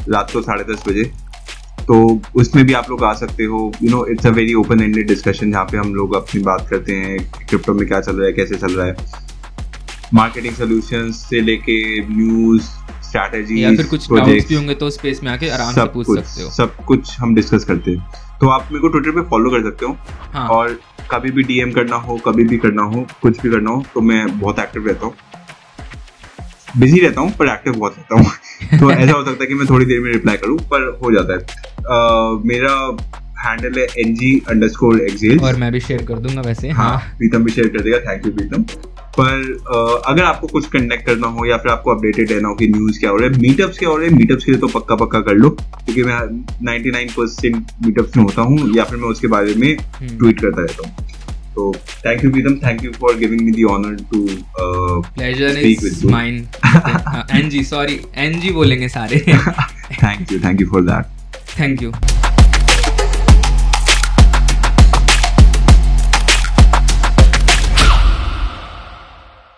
रात को साढ़े दस बजे। तो उसमें भी आप लोग आ सकते हो। You know it's a very open ended discussion जहाँ पे हम लोग अपनी बात करते हैं क्रिप्टो में क्या चल रहा है कैसे चल रहा है। मार्केटिंग सोल्यूशन से लेके न्यूज़ स्ट्रैटेजी या फिर कुछ भी होंगे तो स्पेस में आके आराम से पूछ सकते हो। सब कुछ हम डिस्कस करते हैं। तो आप मेरे को ट्विटर पे फॉलो कर सकते हो। हाँ. और कभी भी डीएम करना हो कभी भी करना हो कुछ भी करना हो तो मैं बहुत एक्टिव रहता हूँ। बिज़ी रहता हूँ पर एक्टिव बहुत रहता हूँ। तो ऐसा हो सकता है कि मैं थोड़ी देर में रिप्लाई करूँ पर हो जाता है। uh, मेरा हैंडल है N G underscore excel और मैं भी शेयर कर दूँगा वैसे हाँ प्रीतम भी शेयर कर देगा। Thank you Pritam. पर अगर आपको कुछ कनेक्ट करना हो या फिर आपको अपडेटेड रहना हो कि न्यूज़ क्या हो रहा है मीटअप्स क्या हो रहे हैं मीटअप्स के लिए तो पक्का पक्का कर लो क्योंकि मैं 99 परसेंट मीटअप्स में होता हूँ या फिर मैं उसके बारे में ट्वीट हम्म। करता रहता हूँ So thank you, Pritam. Thank you for giving me the honor to uh, pleasure speak is with you. mine. uh, NG, sorry, NG बोलेंगे सारे. thank you, thank you for that. Thank you.